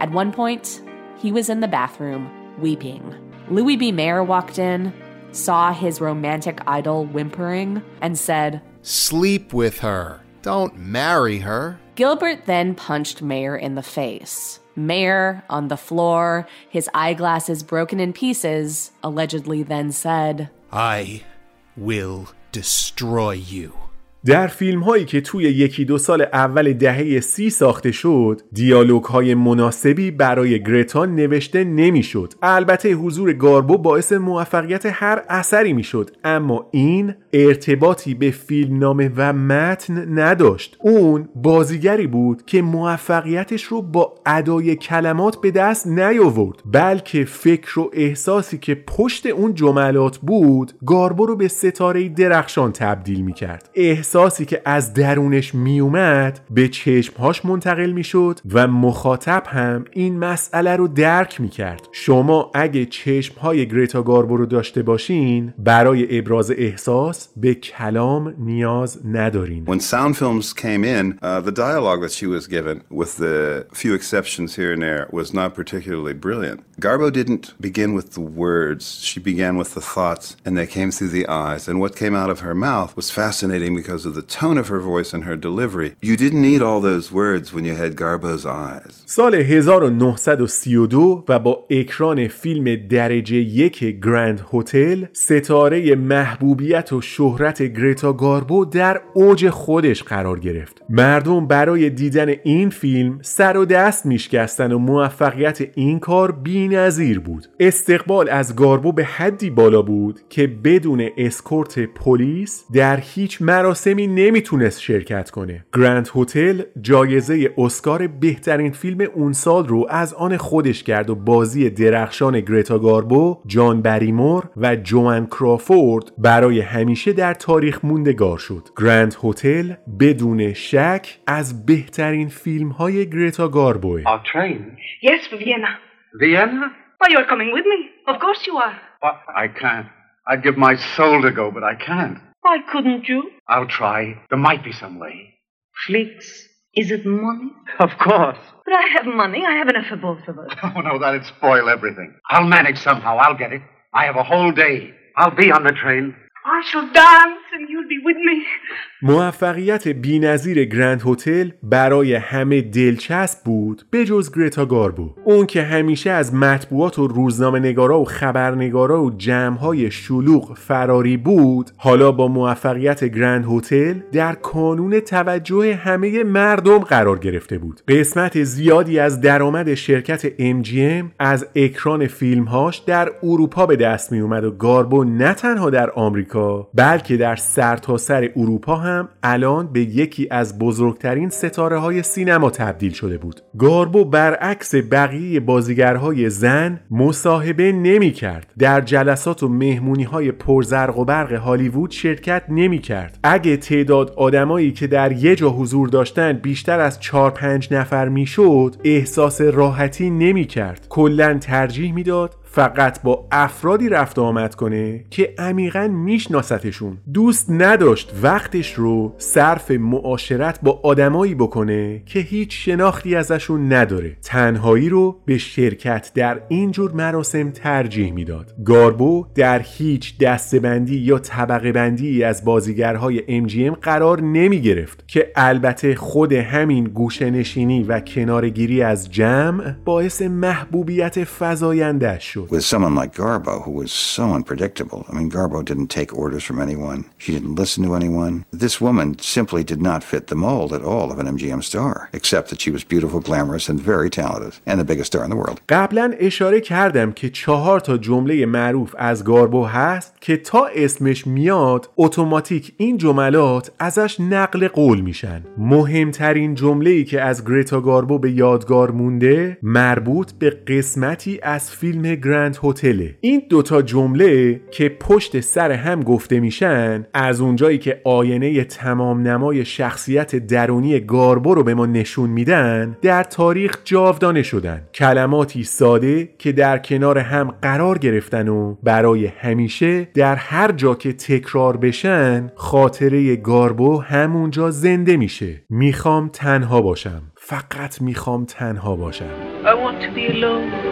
At one point, he was in the bathroom, weeping. Louis B. Mayer walked in, saw his romantic idol whimpering, and said, Sleep with her. Don't marry her. Gilbert then punched Mayer in the face. Mayer, on the floor, his eyeglasses broken in pieces, allegedly then said, I will destroy you. در فیلم هایی که توی یکی دو سال اول دهه سی ساخته شد دیالوگ های مناسبی برای گرتا نوشته نمی‌شد. البته حضور گاربو باعث موفقیت هر اثری می‌شد اما این ارتباطی به فیلمنامه و متن نداشت اون بازیگری بود که موفقیتش رو با ادای کلمات به دست نیاورد بلکه فکر و احساسی که پشت اون جملات بود گاربو رو به ستاره درخشان تبدیل می‌کرد احساسی که از درونش میومد به چشمهاش منتقل می‌شد و مخاطب هم این مسئله رو درک می‌کرد شما اگه چشمهای گریتا گاربو رو داشته باشین برای ابراز احساس به کلام نیاز ندارین When sound films came in, uh, the dialogue that she was given, with the few exceptions here and there, was not particularly brilliant. Garbo didn't begin with the words, she began with the thoughts, and they came through the eyes. And what came out of her mouth was fascinating because of the tone of her voice and her delivery. You didn't need all those words when you had Garbo's eyes. سال 1932 و با اکران فیلم درجه یک گرند هتل ستاره محبوبیت و شهرت گریتا گاربو در اوج خودش قرار گرفت مردم برای دیدن این فیلم سر و دست میشکستن و موفقیت این کار بی نظیر بود استقبال از گاربو به حدی بالا بود که بدون اسکورت پلیس در هیچ مراسمی نمی‌تونست شرکت کنه گرند هتل جایزه اسکار بهترین فیلم اون سال رو از آن خودش کرد و بازی درخشان گرتا گاربو جان بریمور و جوان کرافورد برای همیشه در تاریخ موندگار شد گرند هتل بدون شک از بهترین فیلم های گرتا گاربوه Our train? Yes, for Vienna. Vienna? Why, you're coming with me. Of course you are. But I can't. I'd give my soul to go, but I can't. Why couldn't you? I'll try. There might be some way. Flix, is it money? Of course. But I have money. I have enough for both of us. <laughs> Oh, no, that'd spoil everything. I'll manage somehow. I'll get it. I have a whole day. I'll be on the train. I shall dance and you'll be with me. موفقیت بینظیر گرند هتل برای همه دلچسب بود به جز گرتا گاربو. اون که همیشه از مطبوعات و روزنامه نگارا و خبرنگارا و جمعهای شلوغ فراری بود حالا با موفقیت گرند هتل در کانون توجه همه مردم قرار گرفته بود. قسمت زیادی از درآمد شرکت MGM از اکران فیلمهاش در اروپا به دست می اومد و گاربو نه تنها در آمریکا بلکه در سرتاسر سر اروپا هم الان به یکی از بزرگترین ستاره های سینما تبدیل شده بود. گاربو برعکس بقیه بازیگرهای زن مصاحبه نمی کرد در جلسات و مهمونی های پرزرق و برق هالیوود شرکت نمی کرد اگه تعداد آدمایی که در یه جا حضور داشتن بیشتر از 4 5 نفر می‌شد احساس راحتی نمی کرد کلا ترجیح می‌داد فقط با افرادی رفت آمد کنه که عمیقا میشناستشون. دوست نداشت وقتش رو صرف معاشرت با آدمایی بکنه که هیچ شناختی ازشون نداره. تنهایی رو به شرکت در اینجور مراسم ترجیح می‌داد. گاربو در هیچ دستبندی یا طبقه بندی از بازیگرهای MGM قرار نمی گرفت که البته خود همین گوشنشینی و کنارگیری از جمع باعث محبوبیت فزایندش شد. With someone like Garbo, who was so unpredictable. I mean, Garbo didn't take orders from anyone. She didn't listen to anyone. This woman simply did not fit the mold at all of an MGM star, except that she was beautiful, glamorous, and very talented, and the biggest star in the world. قبلا اشاره کردم که چهار تا جمله معروف از گاربو هست که تا اسمش میاد اتوماتیک این جملات ازش نقل قول میشن مهمترین جمله ای که از گریتا گاربو به یادگار مونده مربوط به قسمتی از فیلم گرند هتله این دوتا جمله که پشت سر هم گفته میشن از اونجایی که آینه تمام نمای شخصیت درونی گاربو رو به ما نشون میدن در تاریخ جاودانه شدن. کلماتی ساده که در کنار هم قرار گرفتن و برای همیشه در هر جا که تکرار بشن خاطره گاربو همونجا زنده میشه. می‌خوام تنها باشم. فقط می‌خوام تنها باشم. I want to be alone.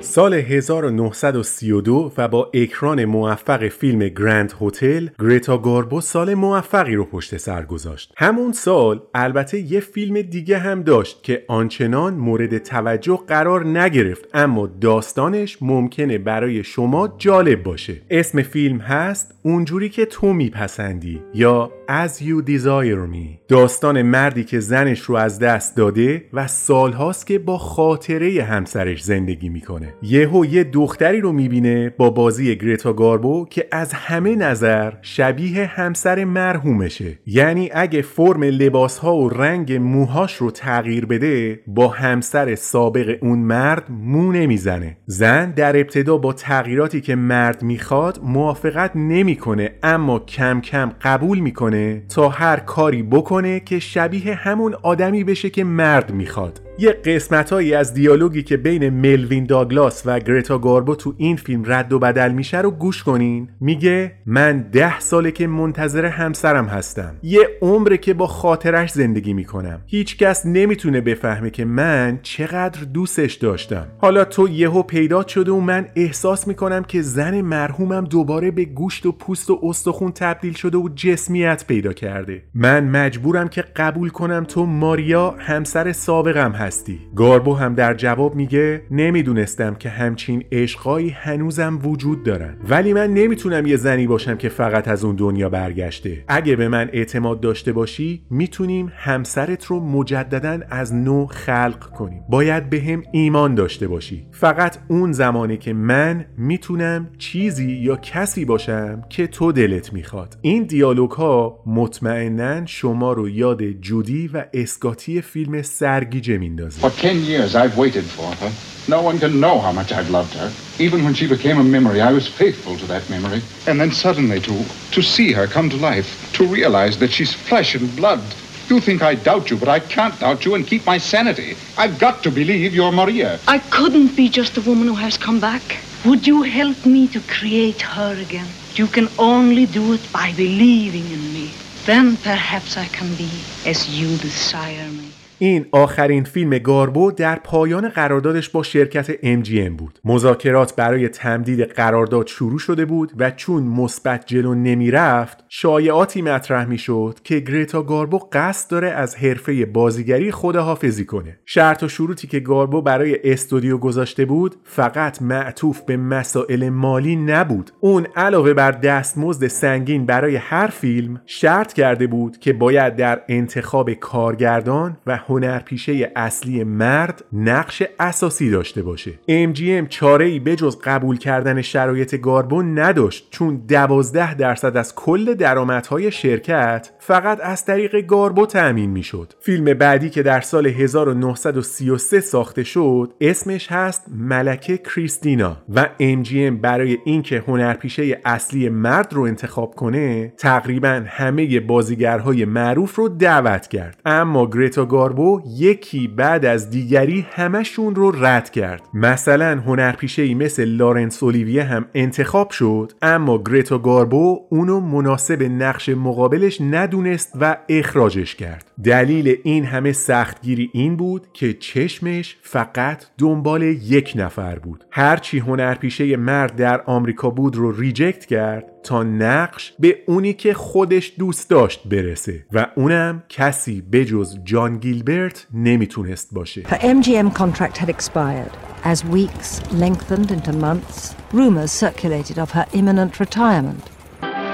سال 1932 و با اکران موفق فیلم گرند هتل گریتا گاربو سال موفقی رو پشت سر گذاشت. همون سال البته یه فیلم دیگه هم داشت که آنچنان مورد توجه قرار نگرفت اما داستانش ممکنه برای شما جالب باشه. اسم فیلم هست اونجوری که تو میپسندی یا As You Desire Me. داستان مردی که زنش رو از دست داده و سالهاست که با خاطره همسرش زندگی می‌کنه. یهو یه دختری رو می‌بینه با بازی گریتا گاربو که از همه نظر شبیه همسر مرحومشه. یعنی اگه فرم لباسها و رنگ موهاش رو تغییر بده با همسر سابق اون مرد مو نمی‌زنه. زن در ابتدا با تغییراتی که مرد می‌خواد موافقت نمی‌کنه اما کم کم قبول می‌کنه تا هر کاری بکنه که شبیه همون آدمی بشه که مرد می‌خواد. یه قسمتهایی از دیالوگی که بین ملوین داگلاس و گرتا گاربو تو این فیلم رد و بدل میشه رو گوش کنین. میگه من ده ساله که منتظر همسرم هستم. یه عمره که با خاطرش زندگی می‌کنم. هیچکس نمی‌تونه بفهمه که من چقدر دوستش داشتم. حالا تو یهو پیدا شده و من احساس می‌کنم که زن مرحومم دوباره به گوشت و پوست و استخون تبدیل شده و جسمیت پیدا کرده. من مجبورم که قبول کنم تو ماریا همسر سابقم هست هستی؟ گاربو هم در جواب میگه نمی‌دونستم که همچین عشقایی هنوزم وجود دارن. ولی من نمی‌تونم یه زنی باشم که فقط از اون دنیا برگشته. اگه به من اعتماد داشته باشی می‌تونیم همسرت رو مجددا از نو خلق کنیم. باید به هم ایمان داشته باشی. فقط اون زمانی که من می‌تونم چیزی یا کسی باشم که تو دلت می‌خواد. این دیالوگ ها مطمئنا شما رو یاد جودی و اسکاتی فیلم سرگیجه میندازه For ten years I've waited for her. No one can know how much I've loved her. Even when she became a memory, I was faithful to that memory. And then suddenly to, to see her come to life, to realize that she's flesh and blood. You think I doubt you, but I can't doubt you and keep my sanity. I've got to believe you're Maria. I couldn't be just a woman who has come back. Would you help me to create her again? You can only do it by believing in me. Then perhaps I can be as you desire me. این آخرین فیلم گاربو در پایان قراردادش با شرکت MGM بود. مذاکرات برای تمدید قرارداد شروع شده بود و چون مثبت جلو نمی‌رفت، شایعاتی مطرح می‌شد که گریتا گاربو قصد داره از حرفه بازیگری خداحافظی کنه. شرط و شروطی که گاربو برای استودیو گذاشته بود، فقط معطوف به مسائل مالی نبود. اون علاوه بر دستمزد سنگین برای هر فیلم، شرط کرده بود که باید در انتخاب کارگردان و هنرپیشه اصلی مرد نقش اساسی داشته باشه. MGM چاره ای بجز قبول کردن شرایط گاربون نداشت چون 12 درصد از کل درآمدهای شرکت فقط از طریق گاربو تأمین می‌شد. فیلم بعدی که در سال 1933 ساخته شد اسمش هست ملکه کریستینا و MGM برای اینکه هنرپیشه اصلی مرد رو انتخاب کنه تقریبا همه بازیگرهای معروف رو دعوت کرد. اما گریتا گاربو یکی بعد از دیگری همشون رو رد کرد. مثلا هنرپیشه ای مثل لارنس اولیویه هم انتخاب شد اما گریتا گاربو اونو مناسب نقش مقابلش ندونست و اخراجش کرد. دلیل این همه سختگیری این بود که چشمش فقط دنبال یک نفر بود هرچی هنرپیشه مرد در آمریکا بود رو reject کرد تا نقش به اونی که خودش دوست داشت برسه و اونم کسی بجز جان گیلبرت نمی‌تونست باشه Her MGM contract had expired. As weeks lengthened into months, rumors circulated of her imminent retirement.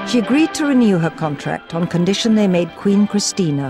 She agreed to renew her contract on condition they made Queen Christina.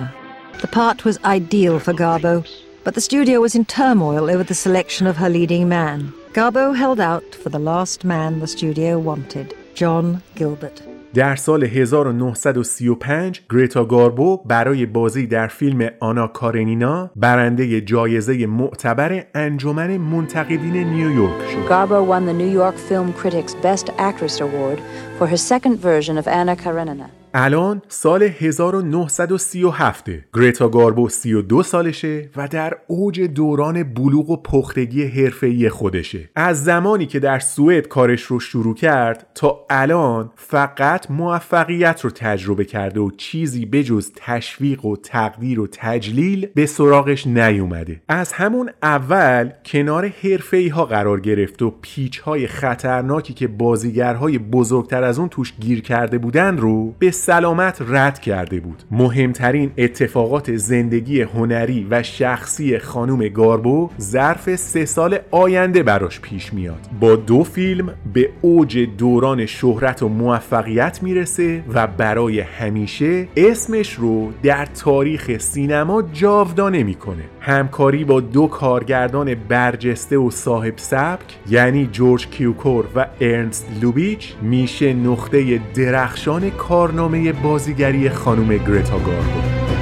The part was ideal for Garbo, but the studio was in turmoil over the selection of her leading man. Garbo held out for the last man the studio wanted, John Gilbert. در سال 1935 گریتا گاربو برای بازی در فیلم آنا کارنینا برنده جایزه معتبر انجمن منتقدین نیویورک شد. Garbo won the New York Film Critics Best Actress Award for her second version of Anna Karenina. الان سال 1937 گریتا گاربو 32 سالشه و در اوج دوران بلوغ و پختگی حرفه‌ای خودشه. از زمانی که در سوئد کارش رو شروع کرد تا الان فقط موفقیت رو تجربه کرده و چیزی بجز تشویق و تقدیر و تجلیل به سراغش نیومده. از همون اول کنار حرفه‌ای ها قرار گرفت و پیچ های خطرناکی که بازیگرهای بزرگتر از اون توش گیر کرده بودن رو به سلامت رد کرده بود. مهمترین اتفاقات زندگی هنری و شخصی خانم گاربو ظرف سه سال آینده براش پیش میاد. با دو فیلم به اوج دوران شهرت و موفقیت می‌رسه و برای همیشه اسمش رو در تاریخ سینما جاودانه می‌کنه. همکاری با دو کارگردان برجسته و صاحب سبک یعنی جورج کیوکور و ارنست لوبیچ میشه نقطه درخشان کارنامه بازیگری خانم گرتا گاربو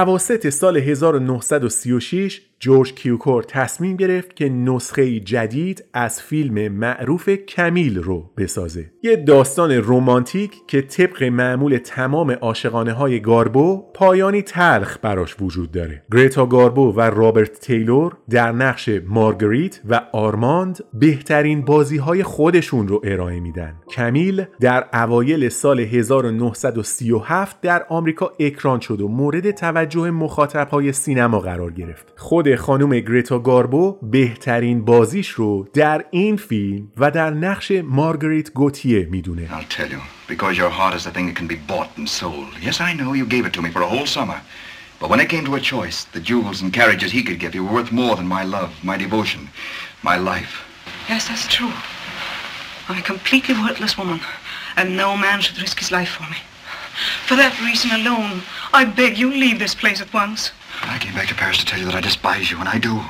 اواسط سال 1936 جورج کیوکور تصمیم گرفت که نسخه جدید از فیلم معروف کمیل رو بسازه. یه داستان رمانتیک که طبق معمول تمام عاشقانه های گاربو پایانی تلخ براش وجود داره. گریتا گاربو و رابرت تیلور در نقش مارگریت و آرماند بهترین بازی های خودشون رو ارائه میدن. کمیل در اوایل سال 1937 در آمریکا اکران شد و مورد توجه مخاطب های سینما قرار گرفت. خود خانم گریتا گاربو بهترین بازیش رو در این فیلم و در نقش مارگریت گوتیه میدونه I'll tell you, because your heart is the thing that can be bought and sold. Yes, I know you gave it to me for a whole summer. But when it came to a choice, the jewels and carriages he could give you were worth more than my love, my devotion, my life. Yes, that's true. I'm a completely worthless woman, and no man should risk his life for me. For that reason alone, I beg you leave this place at once. I came back to Paris to tell you that I despise you, and I do.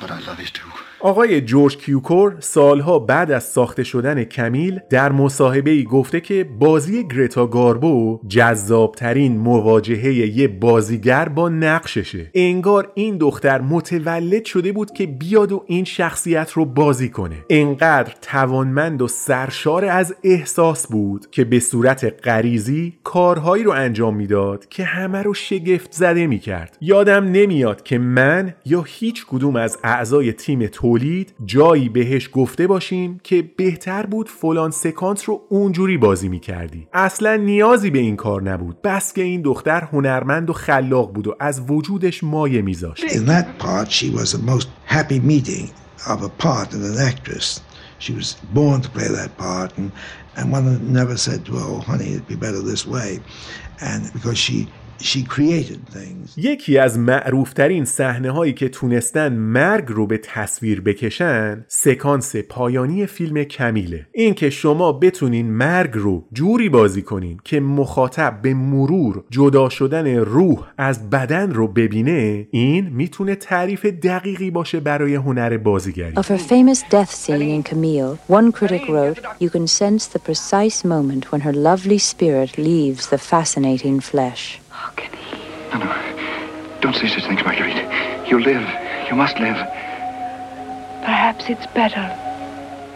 But I love you too. آقای جورج کیوکور سالها بعد از ساخته شدن کمیل در مصاحبه ای گفته که بازی گرتا گاربو جذابترین مواجهه یه بازیگر با نقششه. انگار این دختر متولد شده بود که بیاد و این شخصیت رو بازی کنه. انقدر توانمند و سرشار از احساس بود که به صورت غریزی کارهایی رو انجام می‌داد که همه رو شگفت زده می‌کرد. یادم نمیاد که من یا هیچ کدوم از اعضای تیم تولید جایی بهش گفته باشیم که بهتر بود فلان سکانس رو اونجوری بازی می‌کردی اصلا نیازی به این کار نبود بس که این دختر هنرمند و خلاق بود و از وجودش مایه میذاشت In that part, she was the most happy meeting of a part and an actress. She was born to play that part, and, and one never said oh, honey, it'd be better this way. And because she she created things. یکی از معروفترین صحنه هایی که تونستن مرگ رو به تصویر بکشن سکانس پایانی فیلم کمیله این که شما بتونین مرگ رو جوری بازی کنین که مخاطب به مرور جدا شدن روح از بدن رو ببینه این می‌تونه تعریف دقیقی باشه برای هنر بازیگری Of her famous death scene in Camille, one critic wrote, You can sense the precise moment when her lovely spirit leaves the fascinating flesh. No, no. Don't say such things, Marguerite. You live. You must live. Perhaps it's better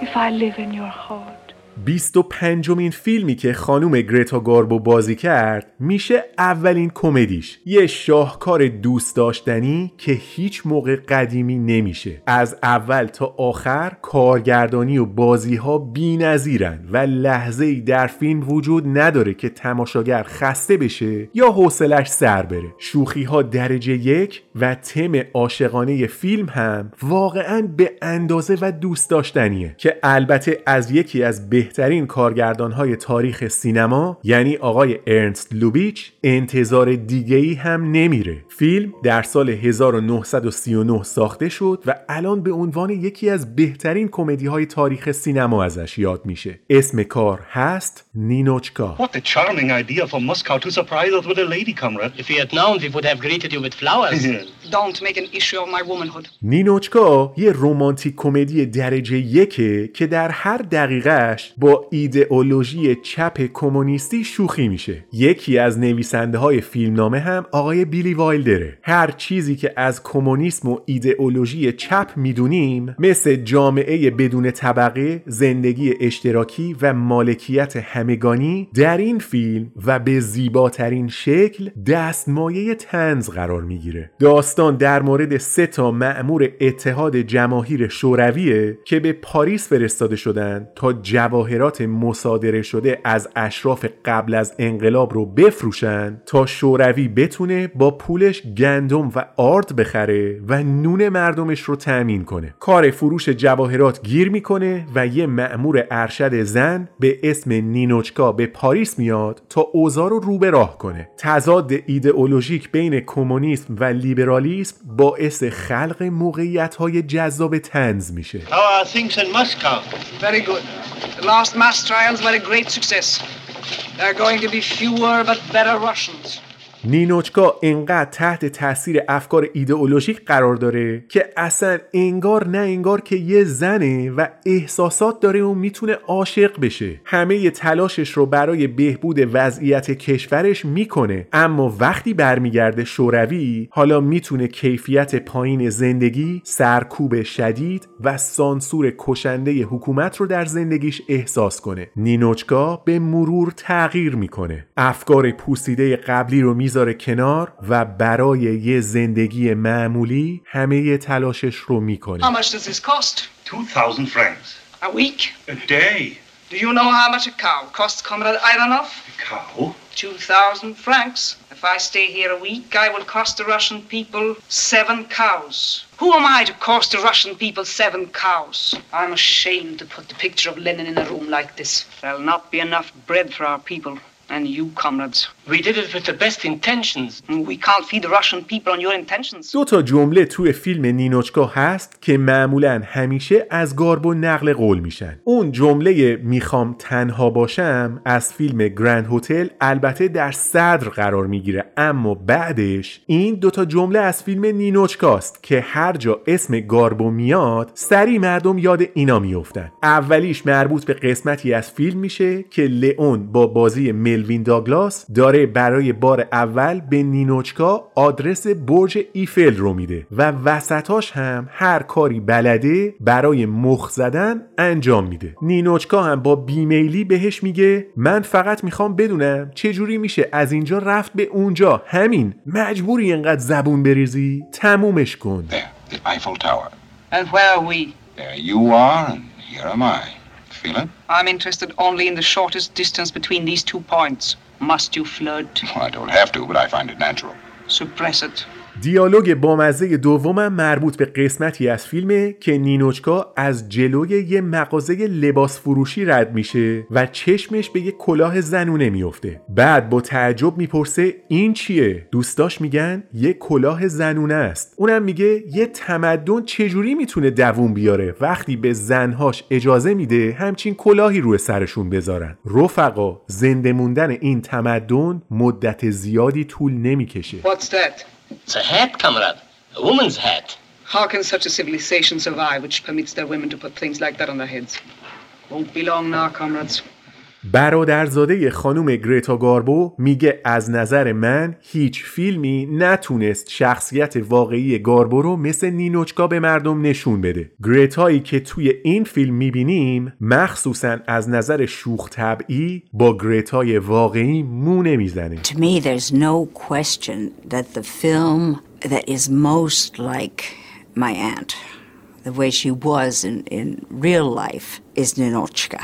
if I live in your heart. 25 مین فیلمی که خانوم گرتا گاربو بازی کرد میشه اولین کمدیش. یه شاهکار دوست داشتنی که هیچ موقع قدیمی نمیشه. از اول تا آخر کارگردانی و بازی ها بی و لحظه ای در فیلم وجود نداره که تماشاگر خسته بشه یا حوصلش سر بره. شوخی ها درجه یک و تم عاشقانه فیلم هم واقعا به اندازه و دوست داشتنیه که البته از یکی از بهترین کارگردان های تاریخ سینما یعنی آقای ارنست لوبیچ انتظار دیگه ای هم نمیره فیلم در سال 1939 ساخته شد و الان به عنوان یکی از بهترین کمدی های تاریخ سینما ازش یاد میشه اسم کار هست نینوچکا What a charming idea for Moscow to surprise us with a lady, comrade. If we had known, we would have greeted you with flowers. <laughs> Don't make an issue of my womanhood. نینوچکا یه رومانتیک کمدی درجه یکه که در هر با ایدئولوژی چپ کمونیستی شوخی میشه. یکی از نویسنده های فیلمنامه هم آقای بیلی وایلدره. هر چیزی که از کمونیسم و ایدئولوژی چپ می‌دونیم مثل جامعه بدون طبقه زندگی اشتراکی و مالکیت همگانی در این فیلم و به زیباترین شکل دستمایه تنز قرار می‌گیره. داستان در مورد سه تا مأمور اتحاد جماهیر شورویه که به پاریس فرستاده شدن تا جواهرات مصادره شده از اشراف قبل از انقلاب رو بفروشن تا شوروی بتونه با پولش گندم و آرد بخره و نون مردمش رو تأمین کنه. کار فروش جواهرات گیر می‌کنه و یه مأمور ارشد زن به اسم نینوچکا به پاریس میاد تا اوضاع رو رو به راه کنه. تضاد ایدئولوژیک بین کمونیسم و لیبرالیسم باعث خلق موقعیت های جذاب تنز میشه. How last mass trials were a great success. There are going to be fewer but better Russians. نینوچکا انقدر تحت تاثیر افکار ایدئولوژیک قرار داره که اصلا انگار نه انگار که یه زنه و احساسات داره و می‌تونه عاشق بشه. همه تلاشش رو برای بهبود وضعیت کشورش می‌کنه. اما وقتی برمیگرده شوروی حالا می‌تونه کیفیت پایین زندگی سرکوب شدید و سانسور کشنده حکومت رو در زندگیش احساس کنه. نینوچکا به مرور تغییر می‌کنه. افکار پوسیده قبلی رو می‌ذاره کنار و برای یه زندگی معمولی همه تلاشش رو می‌کنه How much does this cost? 2,000 francs. A week? A day. Do you know how much a cow costs, Comrade Ivanov? Cow? 2,000 francs. If I stay here a week, I will cost the Russian people seven cows. Who am I to cost the Russian people seven cows? I'm ashamed to put the picture of Lenin in a room like this. There'll not be enough bread for our people. And you, comrades. We did it with the best intentions. We can't feed the Russian people on your intentions. دو تا جمله توی فیلم نینوچکا هست که معمولا همیشه از گاربو نقل قول میشن اون جمله می‌خوام تنها باشم از فیلم گرند هتل البته در صدر قرار می‌گیره اما بعدش این دو تا جمله از فیلم نینوچکاست که هر جا اسم گاربو میاد سریع مردم یاد اینا میفتن اولیش مربوط به قسمتی از فیلم میشه که لئون با بازی ملوین داگلاس داره برای بار اول به نینوچکا آدرس برج ایفل رو میده و وسطاش هم هر کاری بلده برای مخ زدن انجام میده نینوچکا هم با بیمیلی بهش میگه من فقط می‌خوام بدونم چجوری میشه از اینجا رفت به اونجا همین مجبوری اینقدر زبون بریزی تمومش کن The Eiffel Tower. And where are we? There you are, and here am I. Feel it? I'm interested only in the shortest distance between these two points. Must you flirt? Well, I don't have to, but I find it natural. Suppress it. دیالوگ بامزه دومم مربوط به قسمتی از فیلمه که نینوچکا از جلوی یه مغازه لباس فروشی رد میشه و چشمش به یه کلاه زنونه میفته. بعد با تعجب می‌پرسه این چیه؟ دوستاش میگن یه کلاه زنونه است. اونم میگه یه تمدن چجوری می‌تونه دووم بیاره؟ وقتی به زنهاش اجازه میده همچین کلاهی روی سرشون بذارن. رفقا زنده موندن این تمدن مدت زیادی طول نمی‌کشه? It's a hat, comrade. A woman's hat. How can such a civilization survive which permits their women to put things like that on their heads? Won't be long now, comrades. برادرزاده خانم گریتا گاربو میگه از نظر من هیچ فیلمی نتونست شخصیت واقعی گاربو رو مثل نینوچکا به مردم نشون بده گریتایی که توی این فیلم می‌بینیم مخصوصا از نظر شوخ طبعی با گریتای واقعی مو نمی‌زنه To me, there's no question that the film that is most like my aunt, the way she was in, in real life, is Ninochka.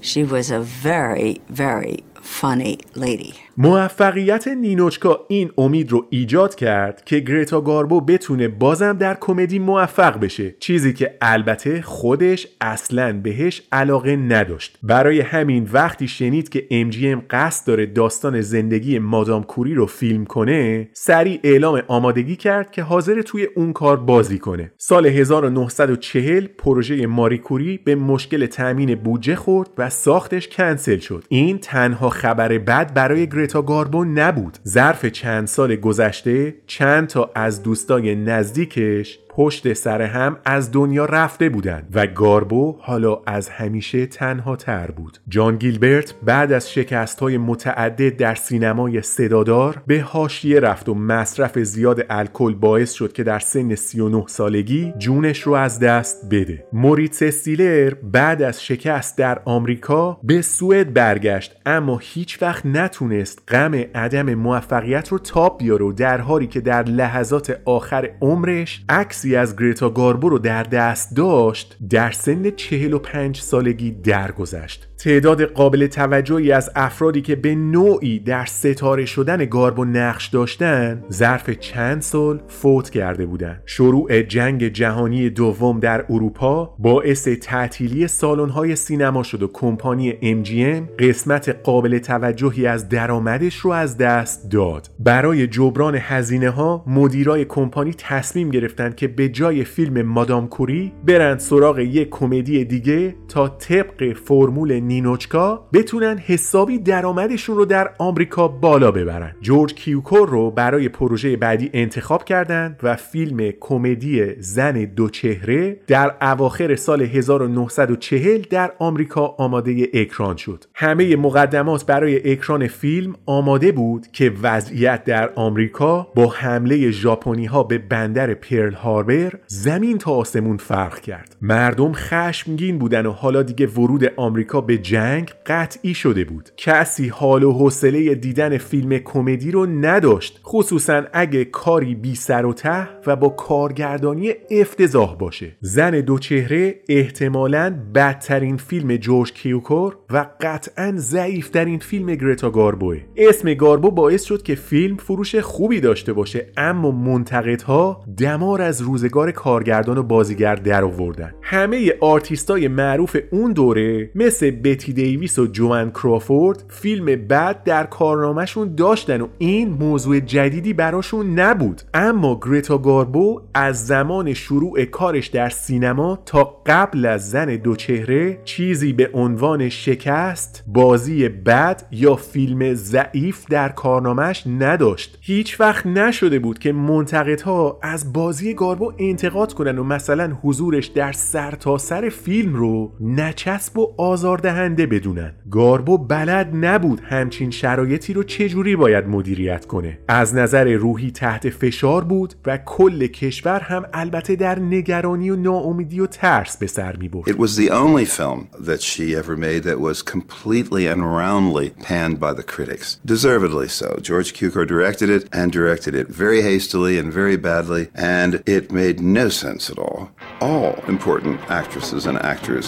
She was a very, very funny lady. موفقیت نینوچکا این امید رو ایجاد کرد که گریتا گاربو بتونه بازم در کمدی موفق بشه. چیزی که البته خودش اصلا بهش علاقه نداشت. برای همین وقتی شنید که MGM قصد داره داستان زندگی مادام کوری رو فیلم کنه سریع اعلام آمادگی کرد که حاضر توی اون کار بازی کنه. سال 1940 پروژه ماری کوری به مشکل تأمین بودجه خورد و ساختش کنسل شد. این تنها خبر بد برای گریتا گاربو نبود. ظرف چند سال گذشته چند تا از دوستای نزدیکش پشت سر هم از دنیا رفته بودند و گاربو حالا از همیشه تنها تر بود. جان گیلبرت بعد از شکست های متعدد در سینمای صدادار به حاشیه رفت و مصرف زیاد الکل باعث شد که در سن 39 سالگی جونش رو از دست بده. موریتس استیلر بعد از شکست در آمریکا به سوئد برگشت اما هیچ وقت نتونست غم عدم موفقیت رو تاب بیاره و در حالی که در لحظات آخر عمرش عکسی از گریتا گاربو رو در دست داشت در سن 45 سالگی درگذشت. تعداد قابل توجهی از افرادی که به نوعی در ستاره شدن گاربو نقش داشتن ظرف چند سال فوت کرده بودند. شروع جنگ جهانی دوم در اروپا باعث تعطیلی سالن‌های سینما شد و کمپانی MGM قسمت قابل توجهی از درآمدش رو از دست داد. برای جبران هزینه ها مدیرای کمپانی تصمیم گرفتند که به جای فیلم مادام کوری برند سراغ یک کمدی دیگه تا طبق فرمول نینوچکا بتونن حسابی درآمدشون رو در آمریکا بالا ببرن. جورج کیوکور رو برای پروژه بعدی انتخاب کردند و فیلم کمدی زن دو چهره در اواخر سال 1940 در آمریکا آماده اکران شد. همه مقدمات برای اکران فیلم آماده بود که وضعیت در آمریکا با حمله ژاپنی ها به بندر پرل هاربر زمین تا آسمون فرق کرد. مردم خشمگین بودن و حالا دیگه ورود آمریکا به جنگ قطعی شده بود. کسی حال و حوصله دیدن فیلم کمدی رو نداشت خصوصا اگه کاری بی سر و ته و با کارگردانی افتضاح باشه. زن دو چهره احتمالاً بدترین فیلم جورج کیوکور و قطعا ضعیفترین فیلم گرتا گاربوه اسم گاربو باعث شد که فیلم فروش خوبی داشته باشه اما منتقدها دمار از روزگار کارگردان و بازیگر در آوردن. همه آرتیستای معروف اون دوره مثل بتی دیویس و جوان کرافورد فیلم بد در کارنامهشون داشتن و این موضوع جدیدی براشون نبود. اما گرتا گاربو از زمان شروع کارش در سینما تا قبل از زن دو چهره چیزی به عنوان شکست بازی بد یا فیلم ضعیف در کارنامهش نداشت. هیچ وقت نشده بود که منتقدها از بازی گاربو انتقاد کنن و مثلا حضورش در سر تا سر فیلم رو نچسب و آزاردهنده بدونن گاربو بلد نبود همچین شرایطی رو چجوری باید مدیریت کنه از نظر روحی تحت فشار بود و کل کشور هم البته در نگرانی و ناامیدی و ترس به سر می برد It was the only film that she ever made that was completely and roundly panned by the critics. Deservedly so. George Cukor directed it and directed it very hastily and very badly, and it made no sense at all. All important actresses and actors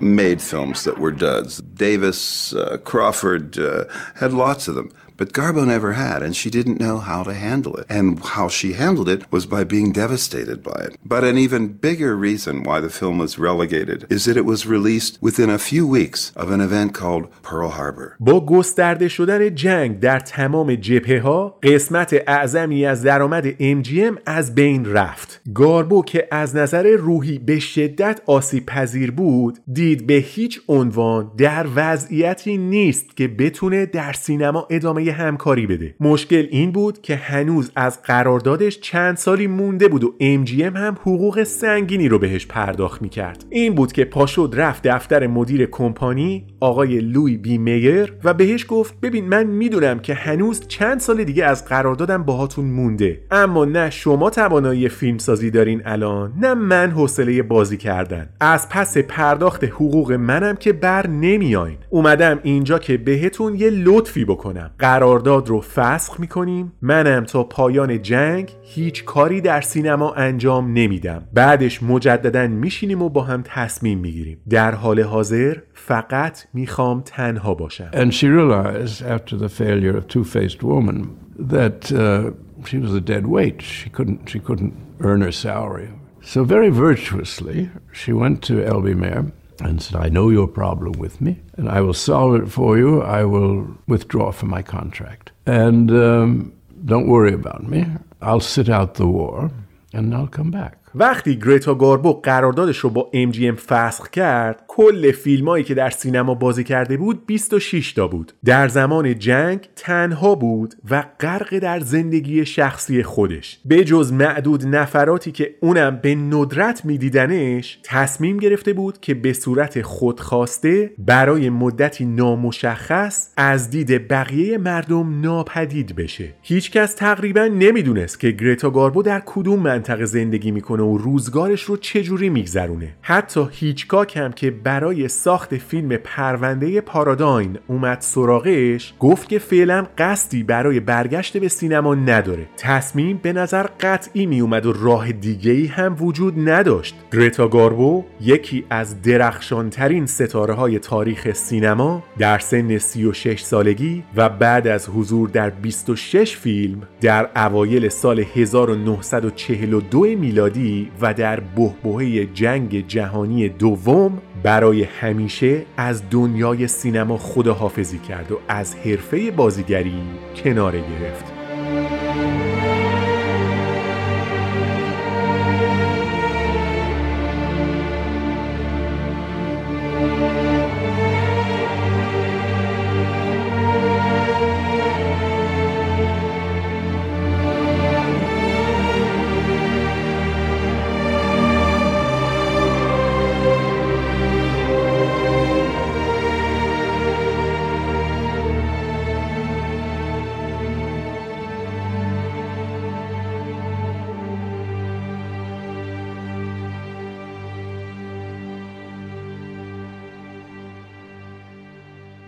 made films that were duds. Davis, uh, Crawford uh, had lots of them. But Garbo never had, and she didn't know how to handle it. And how she handled it was by being devastated by it. But an even bigger reason why the film was relegated is that it was released within a few weeks of an event called Pearl Harbor. با گسترده شدن جنگ در تمام جبهه ها قسمت اعظمی از درآمد MGM از بین رفت گاربو که از نظر روحی به شدت آسیب پذیر بود دید به هیچ عنوان در وضعیتی نیست که بتونه در سینما ادامه همکاری بده. مشکل این بود که هنوز از قراردادش چند سالی مونده بود و MGM هم حقوق سنگینی رو بهش پرداخت می‌کرد. این بود که پاشد رفت دفتر مدیر کمپانی آقای لوی بی میر و بهش گفت ببین من می‌دونم که هنوز چند سال دیگه از قراردادم باهاتون مونده اما نه شما توانایی فیلمسازی دارین الان نه من حوصله بازی کردن. از پس پرداخت حقوق منم که بر نمیاین اومدم اینجا که بهتون یه لطفی بکنم قرارداد رو فسخ می‌کنیم منم تا پایان جنگ هیچ کاری در سینما انجام نمیدم بعدش مجددا میشینیم و با هم تصمیم می‌گیریم در حال حاضر فقط می‌خوام تنها باشم And she realized after the failure of Two-Faced Woman that uh, she was a dead weight. She couldn't, she couldn't earn her salary. So very virtuously, she went to L.B. Mayer and said, I know your problem with me, and I will solve it for you. I will withdraw from my contract. And um, don't worry about me. I'll sit out the war, and I'll come back. وقتی گرتا گاربو قراردادش رو با MGM فسخ کرد کل فیلمایی که در سینما بازی کرده بود 26 تا بود. در زمان جنگ تنها بود و غرق در زندگی شخصی خودش. به جز معدود نفراتی که اونم به ندرت میدیدنش تصمیم گرفته بود که به صورت خودخواسته برای مدتی نامشخص از دید بقیه مردم ناپدید بشه. هیچکس تقریبا نمی‌دونست که گرتا گاربو در کدوم منطقه زندگی می‌کنه و روزگارش رو چجوری میگذرونه؟ حتی هیچکاک هم که برای ساخت فیلم پرونده پاراداین اومد سراغش گفت که فعلا قصدی برای برگشت به سینما نداره. تصمیم به نظر قطعی می اومد و راه دیگه ای هم وجود نداشت. گرتا گاربو یکی از درخشانترین ستاره های تاریخ سینما در سن 36 سالگی و بعد از حضور در 26 فیلم در اوایل سال 1942 میلادی و در بهبهه جنگ جهانی دوم برای همیشه از دنیای سینما خداحافظی کرد و از حرفه بازیگری کناره گرفت.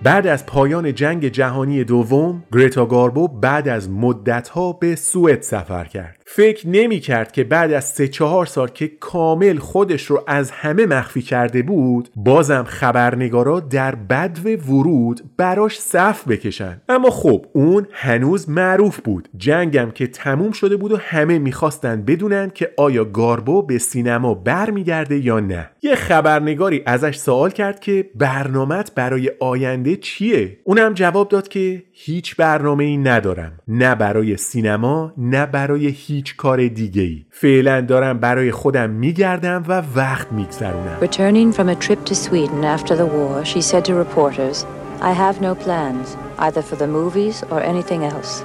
بعد از پایان جنگ جهانی دوم گرتا گاربو بعد از مدتها به سوئد سفر کرد. فکر نمی کرد که بعد از سه چهار سال که کامل خودش رو از همه مخفی کرده بود بازم خبرنگارا در بدو ورود براش صف بکشن. اما خب اون هنوز معروف بود. جنگم که تموم شده بود و همه می‌خواستن بدونن که آیا گاربو به سینما برمیگرده یا نه. یه خبرنگاری ازش سوال کرد که برنامت برای آینده چیه؟ اونم جواب داد که هیچ برنامه ای ندارم. نه برای سینما نه برای هیچ کار دیگه ای فعلا دارم برای خودم میگردم و وقت میگذرونم Returning from a trip to Sweden after the war, she said to reporters, I have no plans, either for the movies or anything else.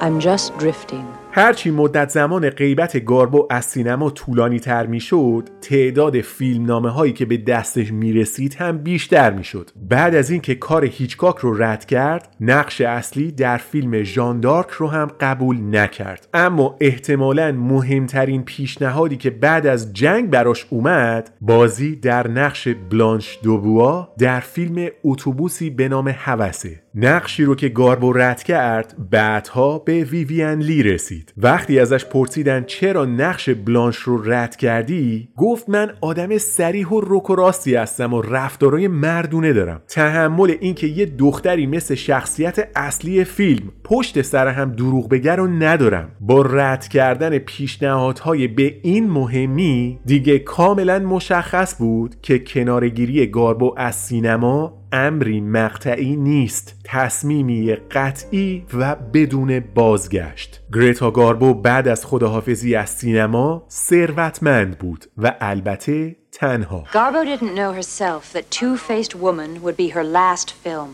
I'm just drifting. هرچی مدت زمان غیبت گاربو از سینما طولانی تر می شد تعداد فیلم نامه هایی که به دستش می رسید هم بیشتر می شد بعد از اینکه کار هیچکاک رو رد کرد نقش اصلی در فیلم ژاندارک رو هم قبول نکرد. اما احتمالا مهمترین پیشنهادی که بعد از جنگ براش اومد بازی در نقش بلانش دوبوا در فیلم اتوبوسی به نام هوسه نقشی رو که گاربو رد کرد بعدها به ویویان لی رسید. وقتی ازش پرسیدن چرا نقش بلانش رو رد کردی گفت من آدم سریح و رک و راستی هستم و رفتارای مردونه دارم. تحمل اینکه یه دختری مثل شخصیت اصلی فیلم پشت سر هم دروغ بگر رو ندارم. با رد کردن پیشنهادهای به این مهمی دیگه کاملا مشخص بود که کنارگیری گاربو از سینما امری مقطعی نیست تصمیمی قطعی و بدون بازگشت گریتا گاربو بعد از خداحافظی از سینما ثروتمند بود و البته تنها Garbo didn't know herself that Two-Faced Woman would be her last film.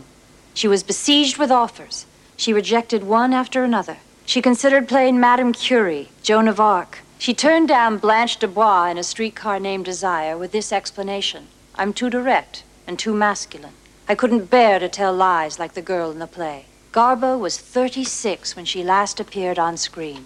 She was besieged with offers. She rejected one after another. She considered playing Madame Curie, Joan of Arc. She turned down Blanche Dubois in A Streetcar Named Desire with this explanation. I'm too direct and too masculine. I couldn't bear to tell lies like the girl in the play. Garbo was 36 when she last appeared on screen.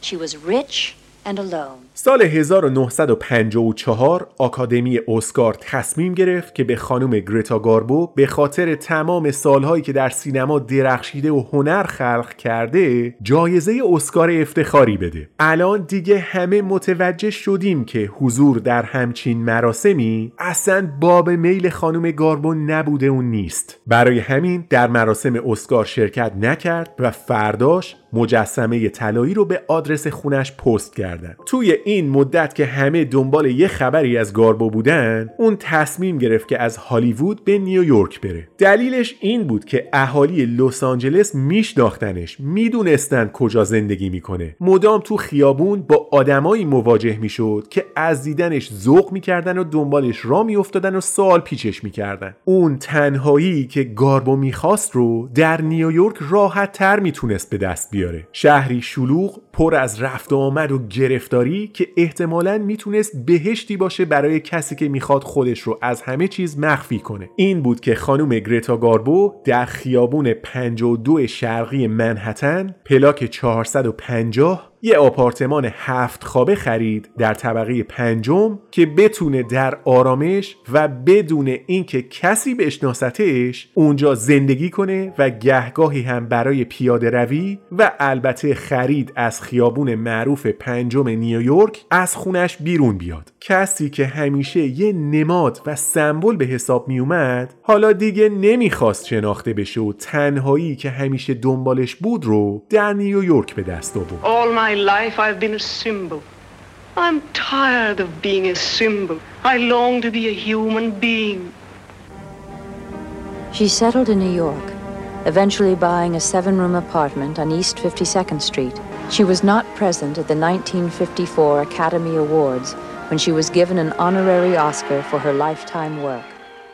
She was rich and alone. سال 1954 آکادمی اسکار تصمیم گرفت که به خانم گرتا گاربو به خاطر تمام سالهایی که در سینما درخشیده و هنر خلق کرده جایزه اسکار افتخاری بده. الان دیگه همه متوجه شدیم که حضور در همچین مراسمی اصلا باب میل خانم گاربو نبوده و نیست. برای همین در مراسم اسکار شرکت نکرد و فرداش مجسمه طلایی رو به آدرس خونش پست کردن. توی این مدت که همه دنبال یه خبری از گاربو بودن اون تصمیم گرفت که از هالیوود به نیویورک بره. دلیلش این بود که اهالی لس آنجلس میشناختنش می‌دونستن کجا زندگی می‌کنه. مدام تو خیابون با آدمایی مواجه می‌شد که از دیدنش ذوق می‌کردن و دنبالش را میافتادن و سوال پیچش می‌کردن. اون تنهایی که گاربو می‌خواست رو در نیویورک راحت تر می‌تونست به دست بیاره. شهری شلوغ پر از رفت آمد و گرفتاری که احتمالا می‌تونست بهشتی باشه برای کسی که می‌خواد خودش رو از همه چیز مخفی کنه. این بود که خانم گرتا گاربو در خیابون 52 شرقی منحتن پلاک 450 یه آپارتمان هفت خوابه خرید در طبقه پنجم که بتونه در آرامش و بدون اینکه کسی بشناستش اونجا زندگی کنه و گهگاهی هم برای پیاده روی و البته خرید از خیابون معروف پنجم نیویورک از خونش بیرون بیاد. کسی که همیشه یه نماد و سمبل به حساب می اومد حالا دیگه نمی‌خواست شناخته بشه و تنهایی که همیشه دنبالش بود رو در نیویورک به دست آورد. my life I've been a symbol. I'm tired of being a symbol. I long to be a human being. She settled in New York, eventually buying a seven room apartment on East 52nd Street. She was not present at the 1954 Academy Awards when she was given an honorary Oscar for her lifetime work.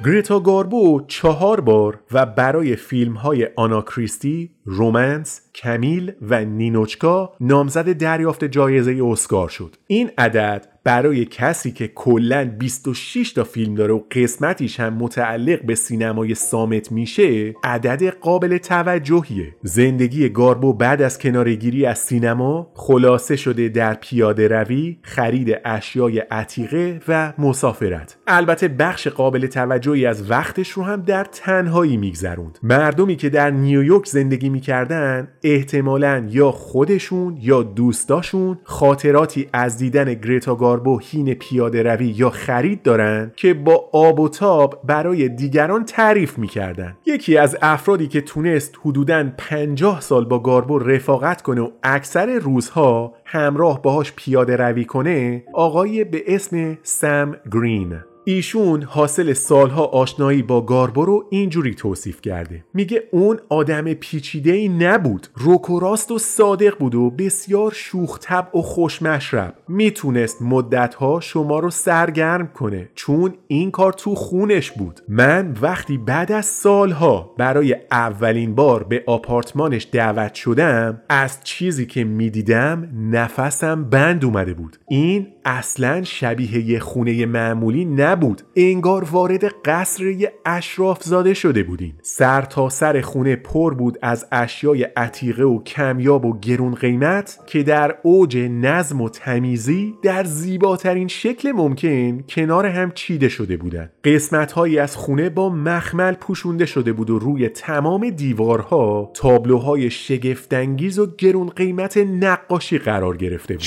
گریتا گاربو چهار بار و برای فیلم های آنا کریستی، رومنس، کمیل و نینوچکا نامزد دریافت جایزه اسکار شد. این عدد برای کسی که کلا 26 تا فیلم داره و قسمتیش هم متعلق به سینمای سامت میشه عدد قابل توجهیه. زندگی گاربو بعد از کنارگیری از سینما خلاصه شده در پیاده روی خرید اشیای عتیقه و مسافرت. البته بخش قابل توجهی از وقتش رو هم در تنهایی میگذروند. مردمی که در نیویورک زندگی می‌کردن احتمالا یا خودشون یا دوستاشون خاطراتی از دیدن گریتا گاربو هین پیاده روی یا خرید دارن که با آب و تاب برای دیگران تعریف می‌کردن. یکی از افرادی که تونست حدوداً 50 سال با گاربو رفاقت کنه و اکثر روزها همراه باهاش پیاده روی کنه آقای به اسم سم گرین. ایشون حاصل سالها آشنایی با گاربو رو اینجوری توصیف کرده. میگه اون آدم پیچیده ای نبود. روک و راست و صادق بود و بسیار شوخ طبع و خوشمشرب. می‌تونست مدتها شما رو سرگرم کنه. چون این کار تو خونش بود. من وقتی بعد از سالها برای اولین بار به آپارتمانش دعوت شدم از چیزی که می‌دیدم نفسم بند اومده بود. این اصلا شبیه یه خونه معمولی نبود. انگار وارد قصر یه اشراف زاده شده بودین. سر تا سر خونه پر بود از اشیای عتیقه و کمیاب و گرون قیمت که در اوج نظم و تمیزی در زیباترین شکل ممکن کنار هم چیده شده بودند قسمت هایی از خونه با مخمل پوشونده شده بود و روی تمام دیوارها تابلوهای شگفتانگیز و گرون قیمت نقاشی قرار گرفته بود.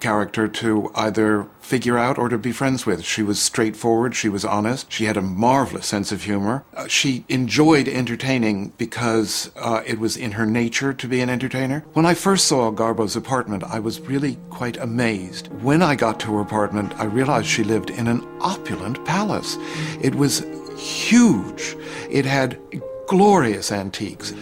Character to either figure out or to be friends with. She was straightforward, she was honest, she had a marvelous sense of humor. Uh, she enjoyed entertaining because uh, it was in her nature to be an entertainer. When I first saw Garbo's apartment, I was really quite amazed. When I got to her apartment, I realized she lived in an opulent palace. It was huge, it had glorious antiques.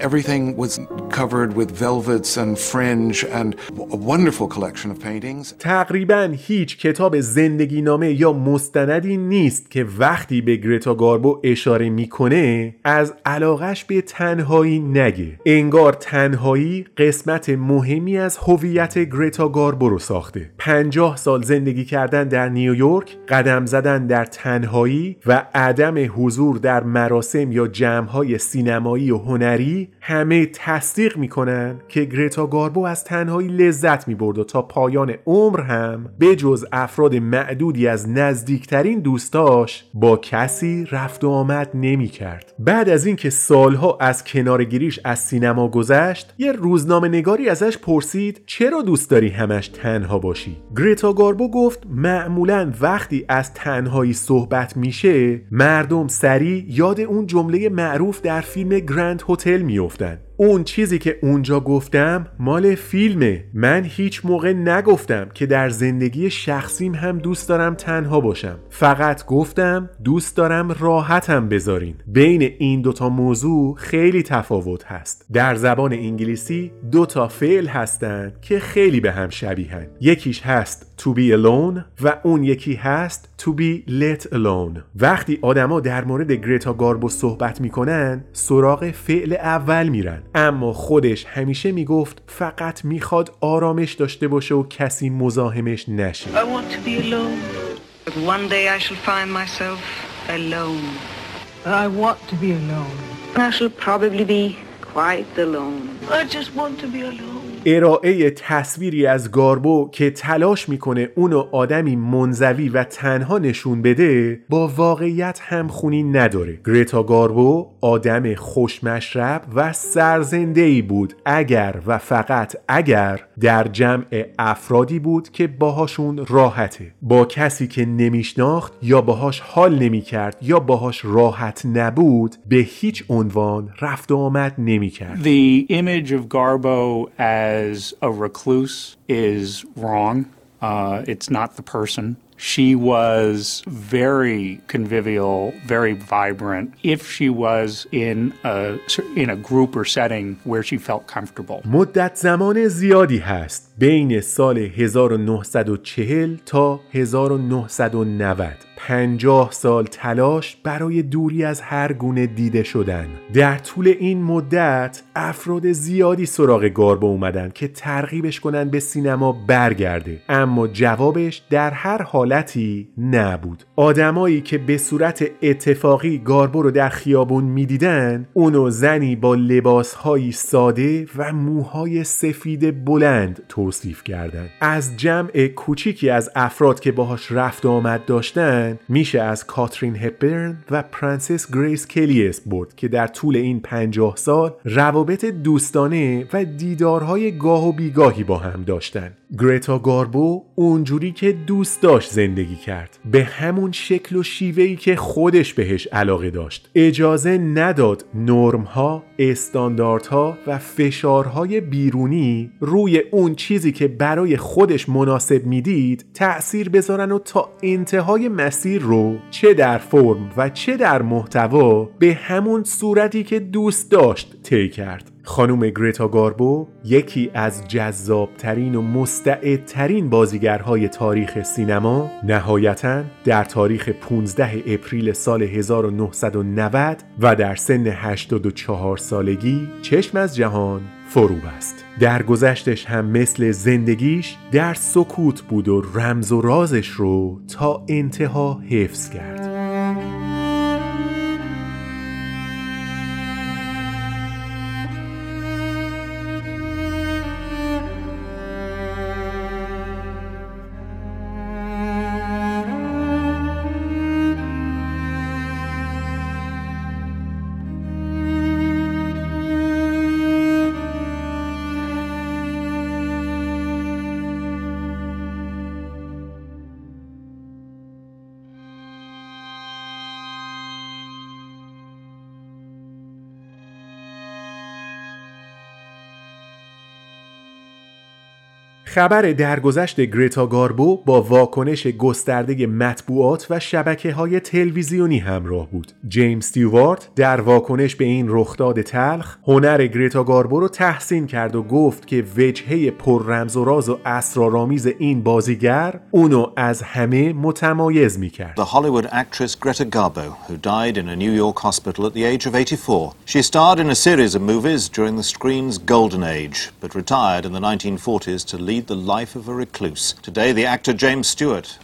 Everything was covered with velvets and fringe and a wonderful collection of paintings. تقریبا هیچ کتاب زندگی نامه یا مستندی نیست که وقتی به گرتا گاربو اشاره می‌کنه از علاقش به تنهایی نگه انگار تنهایی قسمت مهمی از هویت گرتا گاربو رو ساخته پنجاه سال زندگی کردن در نیویورک قدم زدن در تنهایی و عدم حضور در مراسم یا جمعهای سینمایی و هنری همه تصدیق می‌کنن که گرتا گاربو از تنهایی لذت می‌برد و تا پایان عمر هم به جز افراد معدودی از نزدیکترین دوستاش با کسی رفت و آمد نمی‌کرد. بعد از اینکه سالها از کنارگیریش از سینما گذشت یه روزنامه نگاری ازش پرسید چرا دوست داری همش تنها باشی گرتا گاربو گفت معمولا وقتی از تنهایی صحبت میشه مردم سریع یاد اون جمله معروف در فیلم گرند هتل میافتن اون چیزی که اونجا گفتم مال فیلمه. من هیچ موقع نگفتم که در زندگی شخصیم هم دوست دارم تنها باشم. فقط گفتم دوست دارم راحتم بذارین. بین این دوتا موضوع خیلی تفاوت هست. در زبان انگلیسی دوتا فعل هستن که خیلی به هم شبیهن. یکیش هست to be alone و اون یکی هست to be let alone. وقتی آدما در مورد گریتا گاربو صحبت می‌کنن سراغ فعل اول میرن. اما خودش همیشه می‌گفت فقط می‌خواد آرامش داشته باشه و کسی مزاحمش نشه I want to be alone. But one day I shall find myself alone. I want to be alone. I shall probably be quite alone. I just want to be alone. ارائه تصویری از گاربو که تلاش می‌کنه اونو آدمی منزوی و تنها نشون بده با واقعیت همخونی نداره. گریتا گاربو آدم خوشمشرب و سرزنده ای بود. اگر و فقط اگر در جمع افرادی بود که باهاشون راحته. با کسی که نمیشناخت یا باهاش حال نمی‌کرد یا باهاش راحت نبود به هیچ عنوان رفت و آمد نمی‌کرد. The image of Garbo as a recluse is wrong. Uh, it's not the person. She was very convivial, very vibrant. If she was in a in a group or setting where she felt comfortable. مدت زمان زیادی هست بین سال 1940 تا 1990 پنجاه سال تلاش برای دوری از هر گونه دیده شدن. در طول این مدت افراد زیادی سراغ گاربو اومدن که ترغیبش کنن به سینما برگرده. اما جوابش در هر حالتی نبود. آدمایی که به صورت اتفاقی گاربو رو در خیابون می‌دیدن اونو زنی با لباسهایی ساده و موهای سفید بلند توصیف کردند. از جمع کوچیکی از افراد که باهاش رفت آمد داشتن میشه از کاترین هپبرن و پرنسس گریس کلی برد که در طول این پنجاه سال روابط دوستانه و دیدارهای گاه و بیگاهی با هم داشتن. گرتا گاربو اونجوری که دوست داشت زندگی کرد. به همون شکل و شیوهی که خودش بهش علاقه داشت. اجازه نداد نرمها استانداردها و فشارهای بیرونی روی اون چیزی که برای خودش مناسب می‌دید تأثیر بذارن و تا انتهای مسیر رو چه در فرم و چه در محتوا به همون صورتی که دوست داشت طی کرد. خانم گریتا گاربو یکی از جذابترین و مستعدترین بازیگرهای تاریخ سینما نهایتا در تاریخ 15 اپریل سال 1990 و در سن 84 سالگی چشم از جهان فرو بست در گذشتش هم مثل زندگیش در سکوت بود و رمز و رازش رو تا انتها حفظ کرد. خبر درگذشت گریتا گاربو با واکنش گسترده مطبوعات و شبکه های تلویزیونی همراه بود. جیمز استیوارت در واکنش به این رخداد تلخ هنر گریتا گاربو رو تحسین کرد و گفت که وجهه پر رمز و راز و اسرارآمیز این بازیگر اونو از همه متمایز می کرد. The Hollywood actress Greta Garbo, who died in a New York hospital at the age of 84. She starred in a series of movies during the screen's golden age, but retired in the 1940s to lead the life of a recluse. Today, the actor James Stewart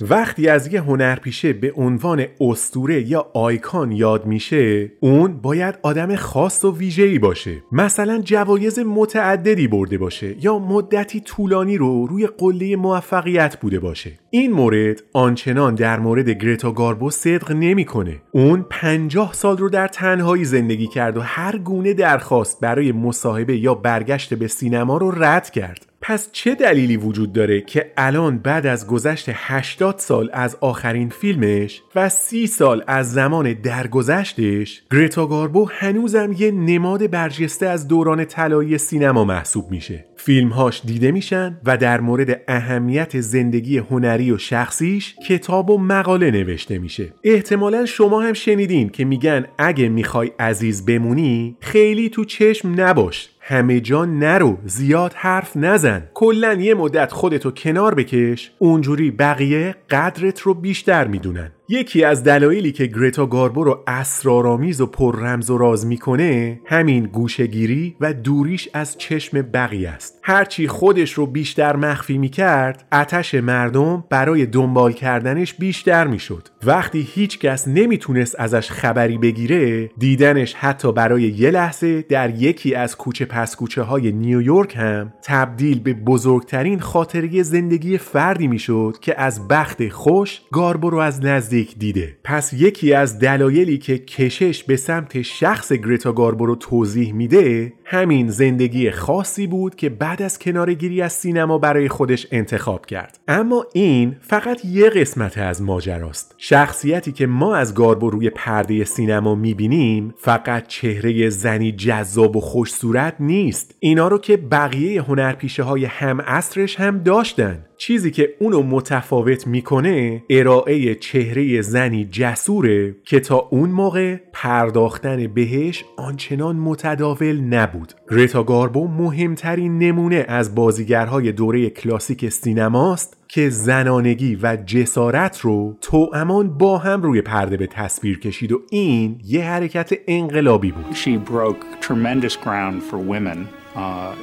وقتی از یه هنرپیشه به عنوان استوره یا آیکان یاد میشه اون باید آدم خاص و ویژه‌ای باشه. مثلا جوایز متعددی برده باشه یا مدتی طولانی رو روی قله موفقیت بوده باشه. این مورد آنچنان در مورد گرتا گاربو صدق نمی‌کنه. اون پنجاه سال رو در تنهایی زندگی کرد و هر گونه درخواست برای مصاحبه یا برگشت به سینما رو رد کرد. پس چه دلیلی وجود داره که الان بعد از گذشت 80 سال از آخرین فیلمش و 30 سال از زمان درگذشتش گریتا گاربو هنوزم یه نماد برجسته از دوران طلایی سینما محسوب میشه. فیلمهاش دیده میشن و در مورد اهمیت زندگی هنری و شخصیش کتاب و مقاله نوشته میشه. احتمالا شما هم شنیدین که میگن اگه می‌خوای عزیز بمونی خیلی تو چشم نباش. همه جا نرو زیاد حرف نزن. کلا یه مدت خودتو کنار بکش اونجوری بقیه قدرت رو بیشتر می‌دونن. یکی از دلایلی که گرتا گاربو رو اسرارآمیز و پر رمز و راز می‌کنه همین گوشگیری و دوریش از چشم بقیه است. هرچی خودش رو بیشتر مخفی می‌کرد اتش مردم برای دنبال کردنش بیشتر می‌شد. وقتی هیچ کس نمی‌تونست ازش خبری بگیره دیدنش حتی برای یه لحظه در یکی از کوچه پس کوچه های نیویورک هم تبدیل به بزرگترین خاطره زندگی فردی می‌شد که از بخت خوش گاربو رو از نزدیک دیده. پس یکی از دلایلی که کشش به سمت شخص گرتا گاربو رو توضیح میده همین زندگی خاصی بود که بعد از کنارگیری از سینما برای خودش انتخاب کرد. اما این فقط یه قسمت از ماجراست. شخصیتی که ما از گاربو روی پرده سینما می‌بینیم فقط چهره زنی جذاب و خوش صورت نیست. اینا رو که بقیه هنرپیشه های هم اصرش هم داشتن. چیزی که اونو متفاوت می‌کنه ارائه چهره زنی جسوره که تا اون موقع پرداختن بهش آنچنان متداول نبود. نبود گرتا گاربو مهمترین نمونه از بازیگرهای دوره کلاسیک سینماست که زنانگی و جسارت رو امان با هم روی پرده به تصویر کشید و این یه حرکت انقلابی بود She broke tremendous ground for women uh,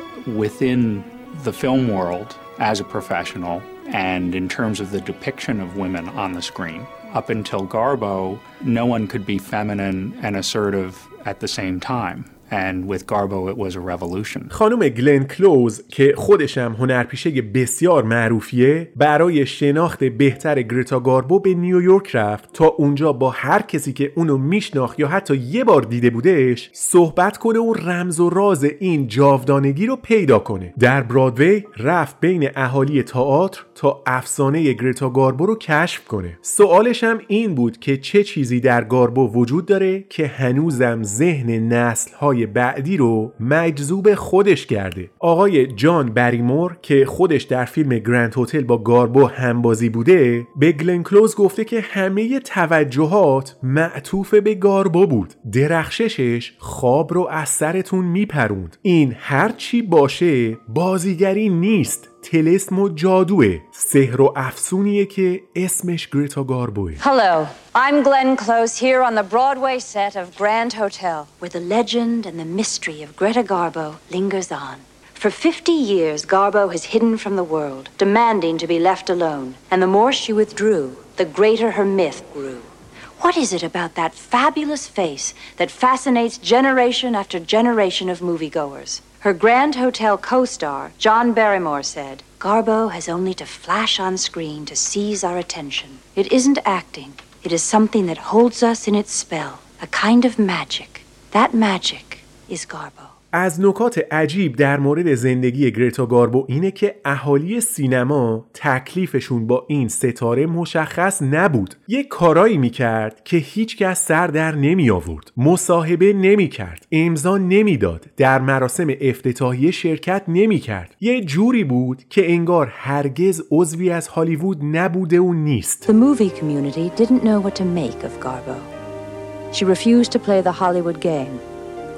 within the film world as a professional and in terms of the depiction of women on the screen. Up until Garbo, no one could be feminine and assertive at the same time. And with Garbo it was a revolution. خانم گلن کلوز که خودش هم هنرپیشه بسیار معروفیه برای شناخت بهتر گرتا گاربو به نیویورک رفت تا اونجا با هر کسی که اونو میشناخت یا حتی یه بار دیده بودش صحبت کنه و رمز و راز این جاودانگی رو پیدا کنه در برادوی رفت بین اهالی تئاتر تا افسانه گرتا گاربو رو کشف کنه سوالش هم این بود که چه چیزی در گاربو وجود داره که هنوزم ذهن نسل های بعدی رو مجذوب خودش کرده. آقای جان بریمور که خودش در فیلم گرند هتل با گاربو همبازی بوده به گلن کلوز گفته که همه توجهات معطوف به گاربو بود. درخششش خواب رو از سرتون میپروند. این هرچی باشه بازیگری نیست. تلسم و جادوه سحر و افسونیه که اسمش گریتا گاربوه Hello, I'm Glenn Close here on the Broadway set of Grand Hotel, where the legend and the mystery of Greta Garbo lingers on. For 50 years, Garbo has hidden from the world, demanding to be left alone. And the more she withdrew, the greater her myth grew. What is it about that fabulous face that fascinates generation after generation of moviegoers? Her Grand Hotel co star, John Barrymore, said Garbo has only to flash on screen to seize our attention. It isn't acting, it is something that holds us in its spell, a kind of magic. That magic is Garbo. از نکات عجیب در مورد زندگی گرتا گاربو اینه که اهالی سینما تکلیفشون با این ستاره مشخص نبود. یه کارایی می‌کرد که هیچکس سر در نمی آورد مصاحبه نمی کرد امضا نمی‌داد. در مراسم افتتاحیه شرکت نمی کرد یه جوری بود که انگار هرگز عضوی از هالیوود نبوده و نیست. The movie community didn't know what to make of Garbo. She refused to play the Hollywood game.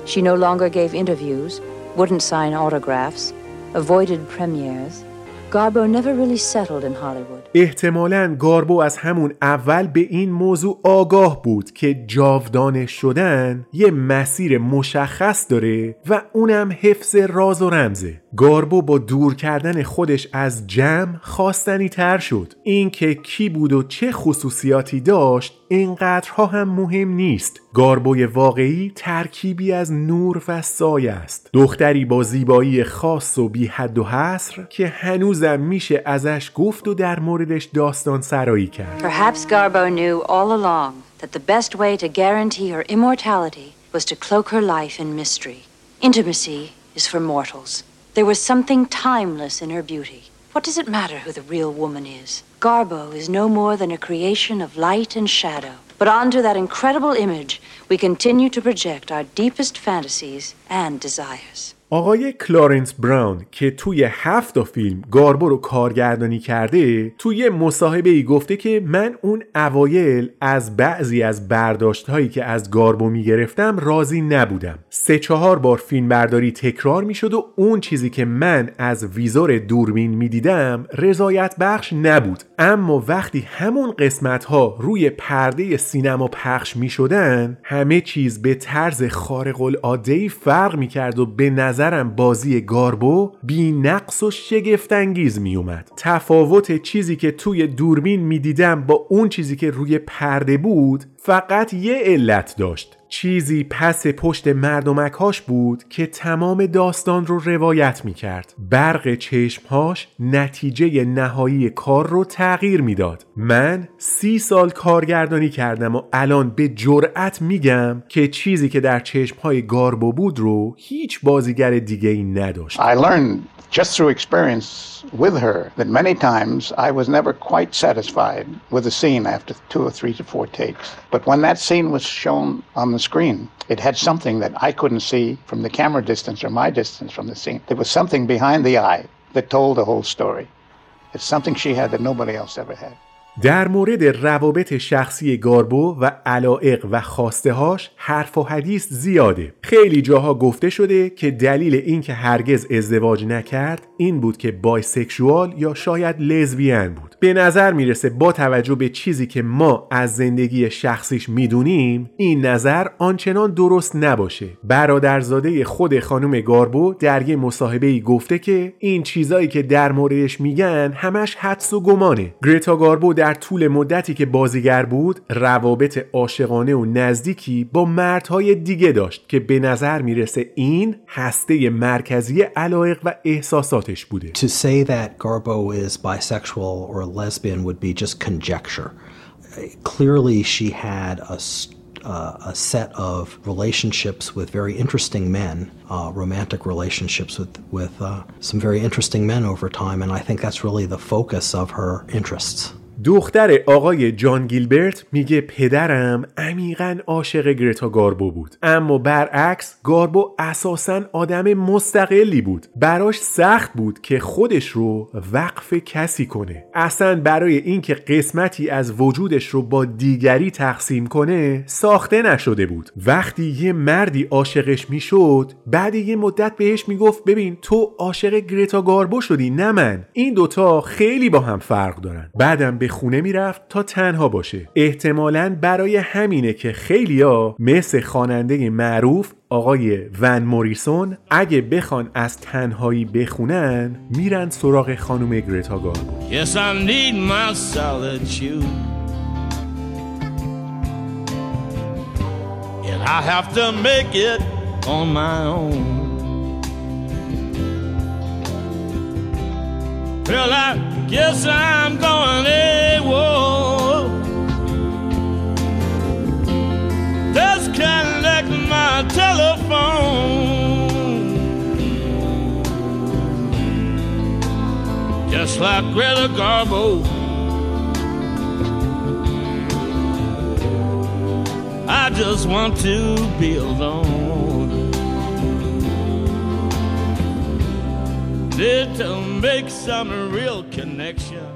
She no longer gave interviews, wouldn't sign autographs, avoided premieres. Garbo never really settled in Hollywood. احتمالا گاربو از همون اول به این موضوع آگاه بود که جاودانه شدن یه مسیر مشخص داره و اونم حفظ راز و رمزه گاربو با دور کردن خودش از جمع خواستنی تر شد اینکه کی بود و چه خصوصیاتی داشت اینقدرها هم مهم نیست گاربوی واقعی ترکیبی از نور و سایه است دختری با زیبایی خاص و بی حد و حصر که هنوزم میشه ازش گفت و در موردش داستان سرایی کرد Perhaps Garbo knew all along that the best way to guarantee her immortality was to cloak her life in mystery. Intimacy is for mortals. There was something timeless in her beauty. What does it matter who the real woman is? Garbo is no more than a creation of light and shadow. But onto that incredible image, we continue to project our deepest fantasies and desires. آقای کلارنس براون که توی هفت فیلم گاربو رو کارگردانی کرده توی مصاحبه ای گفته که من اون اوایل از بعضی از برداشت هایی که از گاربو می‌گرفتم راضی نبودم. سه چهار بار فیلم برداری تکرار می‌شد و اون چیزی که من از ویزور دوربین می‌دیدم رضایت بخش نبود. اما وقتی همون قسمت ها روی پرده سینما پخش می‌شدن همه چیز به طرز خارق العاده فرق می‌کرد و به نظر نظرم بازی گاربو بی نقص و شگفتانگیز می اومد تفاوت چیزی که توی دوربین می‌دیدم با اون چیزی که روی پرده بود فقط یه علت داشت. چیزی پس پشت مردمکاش بود که تمام داستان رو روایت می کرد برق چشمهاش نتیجه نهایی کار رو تغییر می‌داد. من سی سال کارگردانی کردم و الان به جرأت میگم که چیزی که در چشمهای گاربو بود رو هیچ بازیگر دیگه ای نداشت. I learned just through experience with her that many times I was never quite satisfied with a scene after two or three to four takes. But when that scene was shown on the screen, it had something that I couldn't see from the camera distance or my distance from the scene. There was something behind the eye that told the whole story. It's something she had that nobody else ever had. در مورد روابط شخصی گاربو و علائق و خواسته هاش حرف و حدیث زیاده. خیلی جاها گفته شده که دلیل اینکه هرگز ازدواج نکرد این بود که بایسکشوال یا شاید لزبیان بود. به نظر می‌رسه با توجه به چیزی که ما از زندگی شخصیش می‌دونیم این نظر آنچنان درست نباشه. برادرزاده خود خانم گاربو در یه مصاحبه ای گفته که این چیزایی که در موردش میگن همش حدس و گمانه. گریتا گاربو در طول مدتی که بازیگر بود روابط عاشقانه و نزدیکی با مردهای دیگه داشت که به نظر می‌رسه این هسته مرکزی علایق و احساساتش بوده. To say that Garbo is bisexual or lesbian would be just conjecture. Clearly, she had a, uh, a set of relationships with very interesting men, uh, romantic relationships with, with uh, some very interesting men over time, and I think that's really the focus of her interests. دختر آقای جان گیلبرت میگه پدرم عمیقا عاشق گرتا گاربو بود. اما برعکس گاربو اساسا آدم مستقلی بود. براش سخت بود که خودش رو وقف کسی کنه. اصلا برای اینکه قسمتی از وجودش رو با دیگری تقسیم کنه ساخته نشده بود. وقتی یه مردی عاشقش می‌شد بعد یه مدت بهش می‌گفت ببین تو عاشق گرتا گاربو شدی نه من. این دوتا خیلی با هم فرق دارن. بعدم به خونه می‌رفت تا تنها باشه احتمالا برای همینه که خیلیا مثل خواننده معروف آقای ون موریسون اگه بخوان از تنهایی بخونن میرن سراغ خانم گرتا Yes, I need my solitude. And I have to make it on my own. Well, I guess I'm going AWOL. Disconnect my telephone. Just like Greta Garbo. I just want to be alone. Did to make some real connection.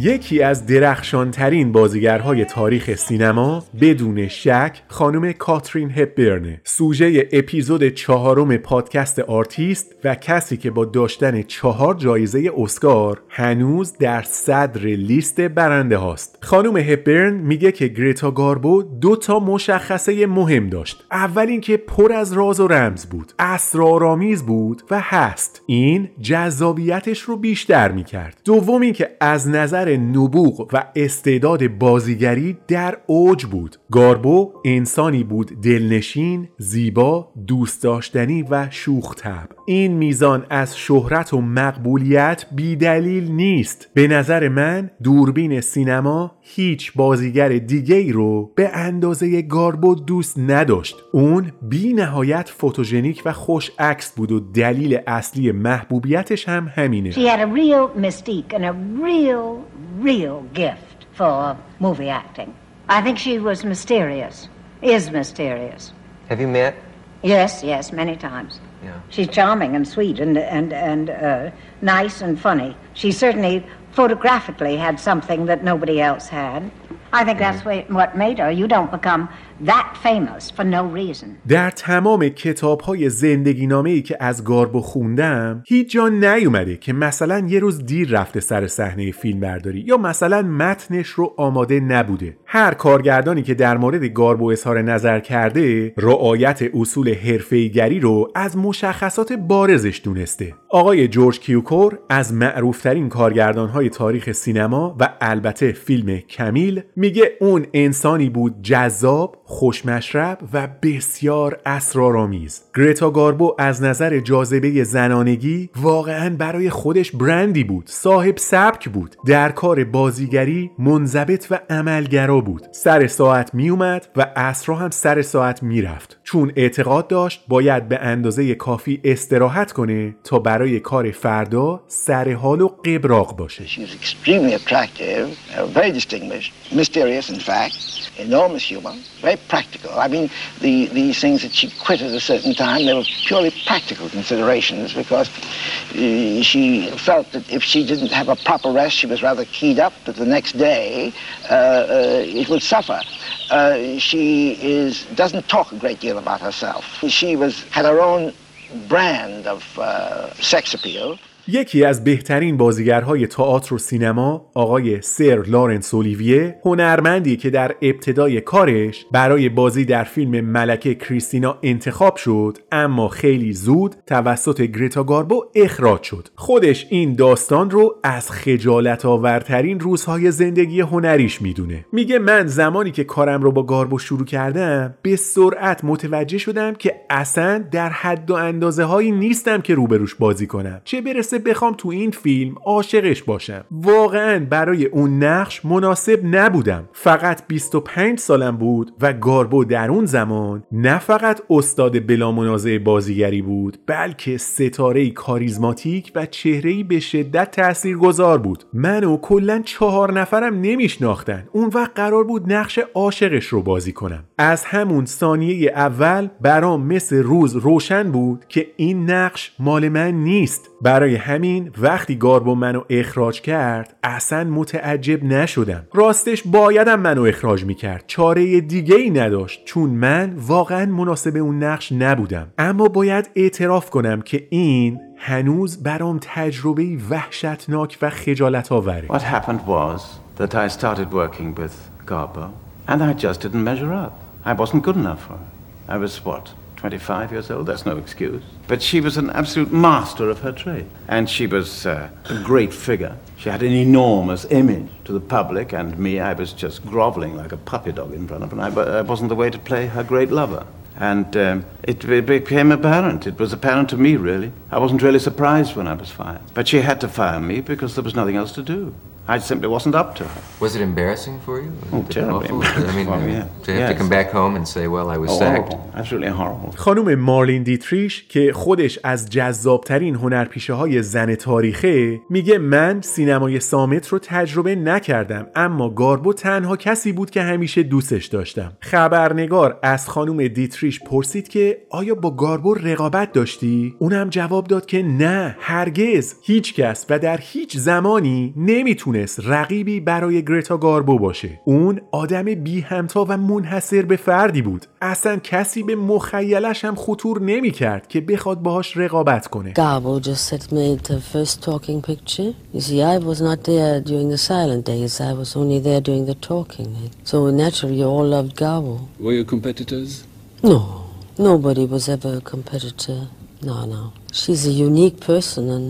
یکی از درخشانترین بازیگرهای تاریخ سینما بدون شک خانم کاترین هپبرنه سوژه اپیزود چهارم پادکست آرتیست و کسی که با داشتن چهار جایزه اسکار هنوز در صدر لیست برنده هاست. خانم هپبرن میگه که گریتا گاربو دو تا مشخصه مهم داشت. اول اینکه پر از راز و رمز بود اسرارآمیز بود و هست. این جذابیتش رو بیشتر می‌کرد. دوم اینکه از نظر نبوغ و استعداد بازیگری در اوج بود. گاربو انسانی بود دلنشین زیبا دوست داشتنی و شوخ طبع این میزان از شهرت و مقبولیت بیدلیل نیست. به نظر من دوربین سینما هیچ بازیگر دیگه ای رو به اندازه گاربو دوست نداشت اون بی نهایت فوتوژنیک و خوش عکس بود و دلیل اصلی محبوبیتش هم همینه She had a real mystique and a real, real gift for movie acting. I think she was mysterious, is mysterious. Have you met? Yes, yes, many times. Yeah. She's charming and sweet and and and uh, nice and funny. She certainly photographically had something that nobody else had. I think that's what made her. You don't become that famous for no reason. در تمام کتاب های زندگی نامه ای که از گاربو خوندم هیچ جا نیومده که مثلا یه روز دیر رفته سر صحنه فیلم برداری یا مثلا متنش رو آماده نبوده هر کارگردانی که در مورد گاربو اظهار نظر کرده رعایت اصول حرفه‌ایگری رو از مشخصات بارزش دونسته آقای جورج کیوکور از معروفترین کارگردان های تاریخ سینما و البته فیلم کمیل میگه اون انسانی بود جذاب خوشمشرب و بسیار اسرارآمیز. گرتا گاربو از نظر جاذبه زنانگی واقعا برای خودش برندی بود صاحب سبک بود در کار بازیگری منضبط و عملگرا بود. سر ساعت میومد و اسرا هم سر ساعت می‌رفت. چون اعتقاد داشت باید به اندازه کافی استراحت کنه تا برای کار فردا سر حال و قبراق باشه. Mysterious in fact, enormous humor, very practical. I mean, the, these things that she quit at a certain time, they were purely practical considerations because uh, she felt that if she didn't have a proper rest, she was rather keyed up that the next day uh, uh, it would suffer. Uh, she is doesn't talk a great deal about herself. She was had her own brand of uh, sex appeal. یکی از بهترین بازیگرهای تئاتر و سینما آقای سر لارنس اولیویه هنرمندی که در ابتدای کارش برای بازی در فیلم ملکه کریستینا انتخاب شد اما خیلی زود توسط گریتا گاربو اخراج شد. خودش این داستان رو از خجالت آورترین روزهای زندگی هنریش می‌دونه. میگه من زمانی که کارم رو با گاربو شروع کردم به سرعت متوجه شدم که اصلا در حد و اندازه هایی نیستم که روبروش بازی کنم. چه برسه بخوام تو این فیلم عاشقش باشم. واقعا برای اون نقش مناسب نبودم. فقط 25 سالم بود و گاربو در اون زمان نه فقط استاد بلا منازع بازیگری بود بلکه ستاره کاریزماتیک و چهره به شدت تاثیرگذار بود. منو کلا چهار نفرم نمیشناختن. اون وقت قرار بود نقش عاشقش رو بازی کنم. از همون ثانیه اول برام مثل روز روشن بود که این نقش مال من نیست. برای همین وقتی گاربو منو اخراج کرد اصلا متعجب نشدم راستش بایدم منو اخراج می‌کرد چاره دیگه ای نداشت چون من واقعا مناسب اون نقش نبودم اما باید اعتراف کنم که این هنوز برام تجربه وحشتناک و خجالت آوره What happened was that I started working with Garbo and I just didn't measure up. I wasn't good enough for her. I was what? 25 years old, that's no excuse. But she was an absolute master of her trade. And she was uh, a great figure. She had an enormous image to the public, and me, I was just groveling like a puppy dog in front of her. I, I wasn't the way to play her great lover. And um, it became apparent. It was apparent to me, really. I wasn't really surprised when I was fired. But she had to fire me because there was nothing else to do. I simply wasn't up to her. Was it embarrassing for you? Oh, terribly I mean, for me, yeah. to have to Yes. come back home and say, well, I was Oh, sacked. horrible. Absolutely horrible. خانم مارلین دیتریش که خودش از جذابترین هنرپیشه های زن تاریخه میگه من سینمای سامت رو تجربه نکردم اما گاربو تنها کسی بود که همیشه دوستش داشتم خبرنگار از خانم دیتریش پرسید که آیا با گاربو رقابت داشتی؟ اونم جواب داد که نه هرگز هیچ کس و در هیچ زمانی نمی‌تونست رقیبی برای گرتا گاربو باشه اون آدم بی همتا و منحصر به فردی بود اصلا کسی به مخیلش هم خطور نمی کرد که بخواد باهاش رقابت کنه Garbo just made the first talking picture. You see, I was not there during the silent days. I was only there during the talking. So naturally, you all loved Garbo. Were you competitors? No, nobody was ever a competitor. No, no. She's a unique person, and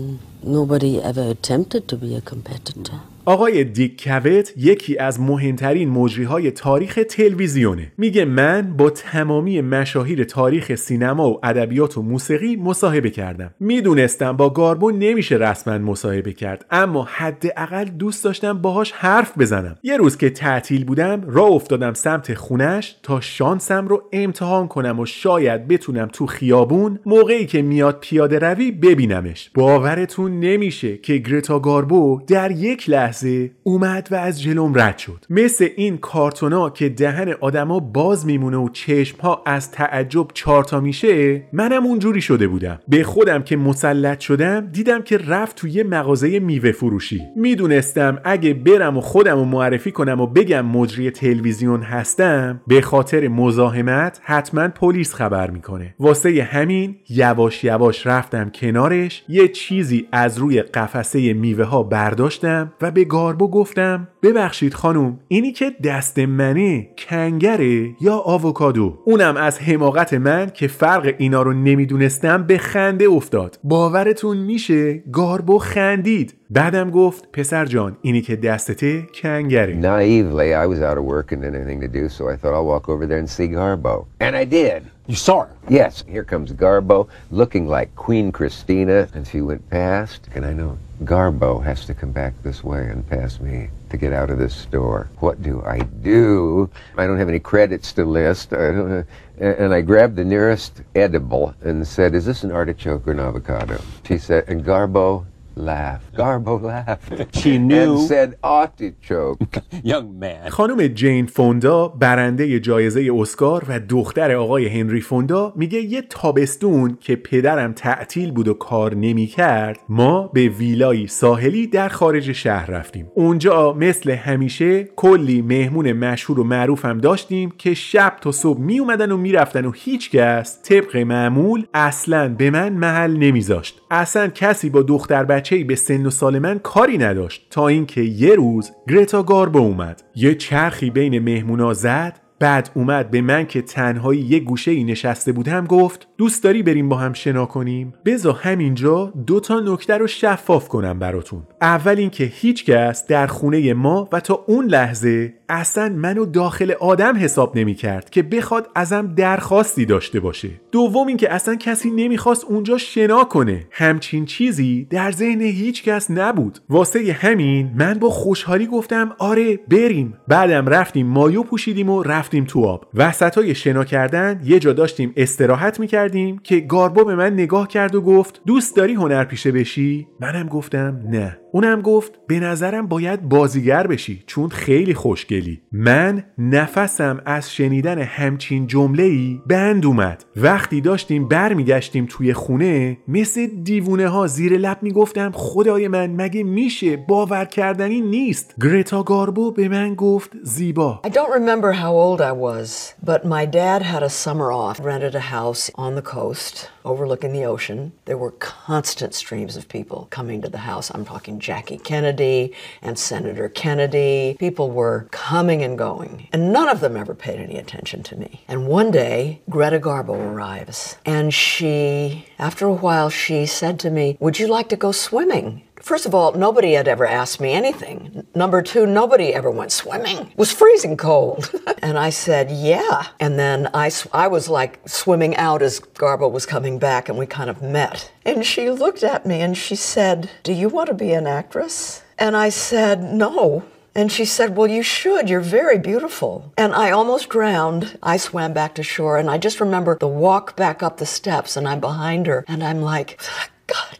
nobody ever attempted to be a competitor. آقای دیک کوت یکی از مهمترین مجریهای تاریخ تلویزیونه. میگه من با تمامی مشاهیر تاریخ سینما و ادبیات و موسیقی مصاحبه کردم. می‌دونستم با گاربو نمیشه رسما مصاحبه کرد اما حداقل دوست داشتم باهاش حرف بزنم. یه روز که تعطیل بودم راه افتادم سمت خونش تا شانسم رو امتحان کنم و شاید بتونم تو خیابون موقعی که میاد پیاده روی ببینمش. باورتون نمیشه که گرتا گاربو در یک لحظه اومد و از جلوم رد شد. مثل این کارتونا که دهن آدما باز میمونه و چشمها از تعجب چارتا میشه منم اونجوری شده بودم. به خودم که مسلط شدم دیدم که رفت توی مغازه میوه فروشی. می‌دونستم اگه برم و خودم رو معرفی کنم و بگم مجری تلویزیون هستم به خاطر مزاحمت حتما پلیس خبر می‌کنه. واسه همین یواش یواش رفتم کنارش یه چیزی از روی قفسه میوه ها برداشتم و به گاربو گفتم ببخشید خانم اینی که دست منه کنگره یا آووکادو اونم از حماقت من که فرق اینا رو نمی‌دونستم به خنده افتاد باورتون میشه گاربو خندید بعدم گفت پسر جان اینی که دستته کنگره Naively, I was out of work and anything to do, so I thought I'll walk over there and see Garbo. And I did. You saw her? Yes. Here comes Garbo, looking like Queen Christina, and she went past. And I know Garbo has to come back this way and pass me to get out of this store. What do I do? I don't have any credits to list. I uh, and I grabbed the nearest edible and said, "Is this an artichoke or an avocado?" She said, and Garbo laughed. Garbo laughed. She knew- and said artichoke. <laughs> Young man. خانم جین فوندا برنده جایزه اسکار و دختر آقای هنری فوندا میگه یه تابستون که پدرم تعطیل بود و کار نمی‌کرد ما به ویلایی ساحلی در خارج شهر رفتیم اونجا مثل همیشه کلی مهمون مشهور و معروفم داشتیم که شب تا صبح می اومدن و می‌رفتن و هیچکس طبق معمول اصلا به من محل نمیذاشت اصلا کسی با دختر بچه به سن و سال من کاری نداشت تا اینکه یه روز گرتا گاربو اومد. یه چرخی بین مهمونا زد بعد اومد به من که تنهایی یه گوشه ای نشسته بودم گفت دوست داری بریم با هم شنا کنیم؟ بزا همینجا دو تا نکته رو شفاف کنم براتون. اول اینکه هیچکس در خونه ما و تا اون لحظه اصلا منو داخل آدم حساب نمی کرد که بخواد ازم درخواستی داشته باشه. دوم اینکه اصلا کسی نمی‌خواست اونجا شنا کنه. همچین چیزی در ذهن هیچ کس نبود. واسه همین من با خوشحالی گفتم آره بریم. بعدم رفتیم مایو پوشیدیم و رفتیم تو آب. وسطای شنا کردن یه جا داشتیم استراحت می‌کردیم که گاربو به من نگاه کرد و گفت دوست داری هنرپیشه بشی؟ منم گفتم نه. اونم گفت به نظرم باید بازیگر بشی چون خیلی خوشگلی. من نفسم از شنیدن همچین جمله ای بند اومد. وقتی داشتیم برمیگشتیم توی خونه مثل دیوونه ها زیر لب می‌گفتم خدای من مگه میشه باور کردنی نیست؟ گرتا گاربو به من گفت زیبا. I don't remember how old I was, but my dad had a summer off, rented a house on the coast. Overlooking the ocean. There were constant streams of people coming to the house. I'm talking Jackie Kennedy and Senator Kennedy. People were coming and going, and none of them ever paid any attention to me. And one day, Greta Garbo arrives, and she, after a while, she said to me, Would you like to go swimming? First of all, nobody had ever asked me anything. Number two, nobody ever went swimming. It was freezing cold. <laughs> and I said, yeah. And then I, I was like swimming out as Garbo was coming back and we kind of met. And she looked at me and she said, do you want to be an actress? And I said, no. And she said, Well, you should. You're very beautiful. And I almost drowned. I swam back to shore, and I just remember the walk back up the steps, and I'm behind her, and I'm like, Oh.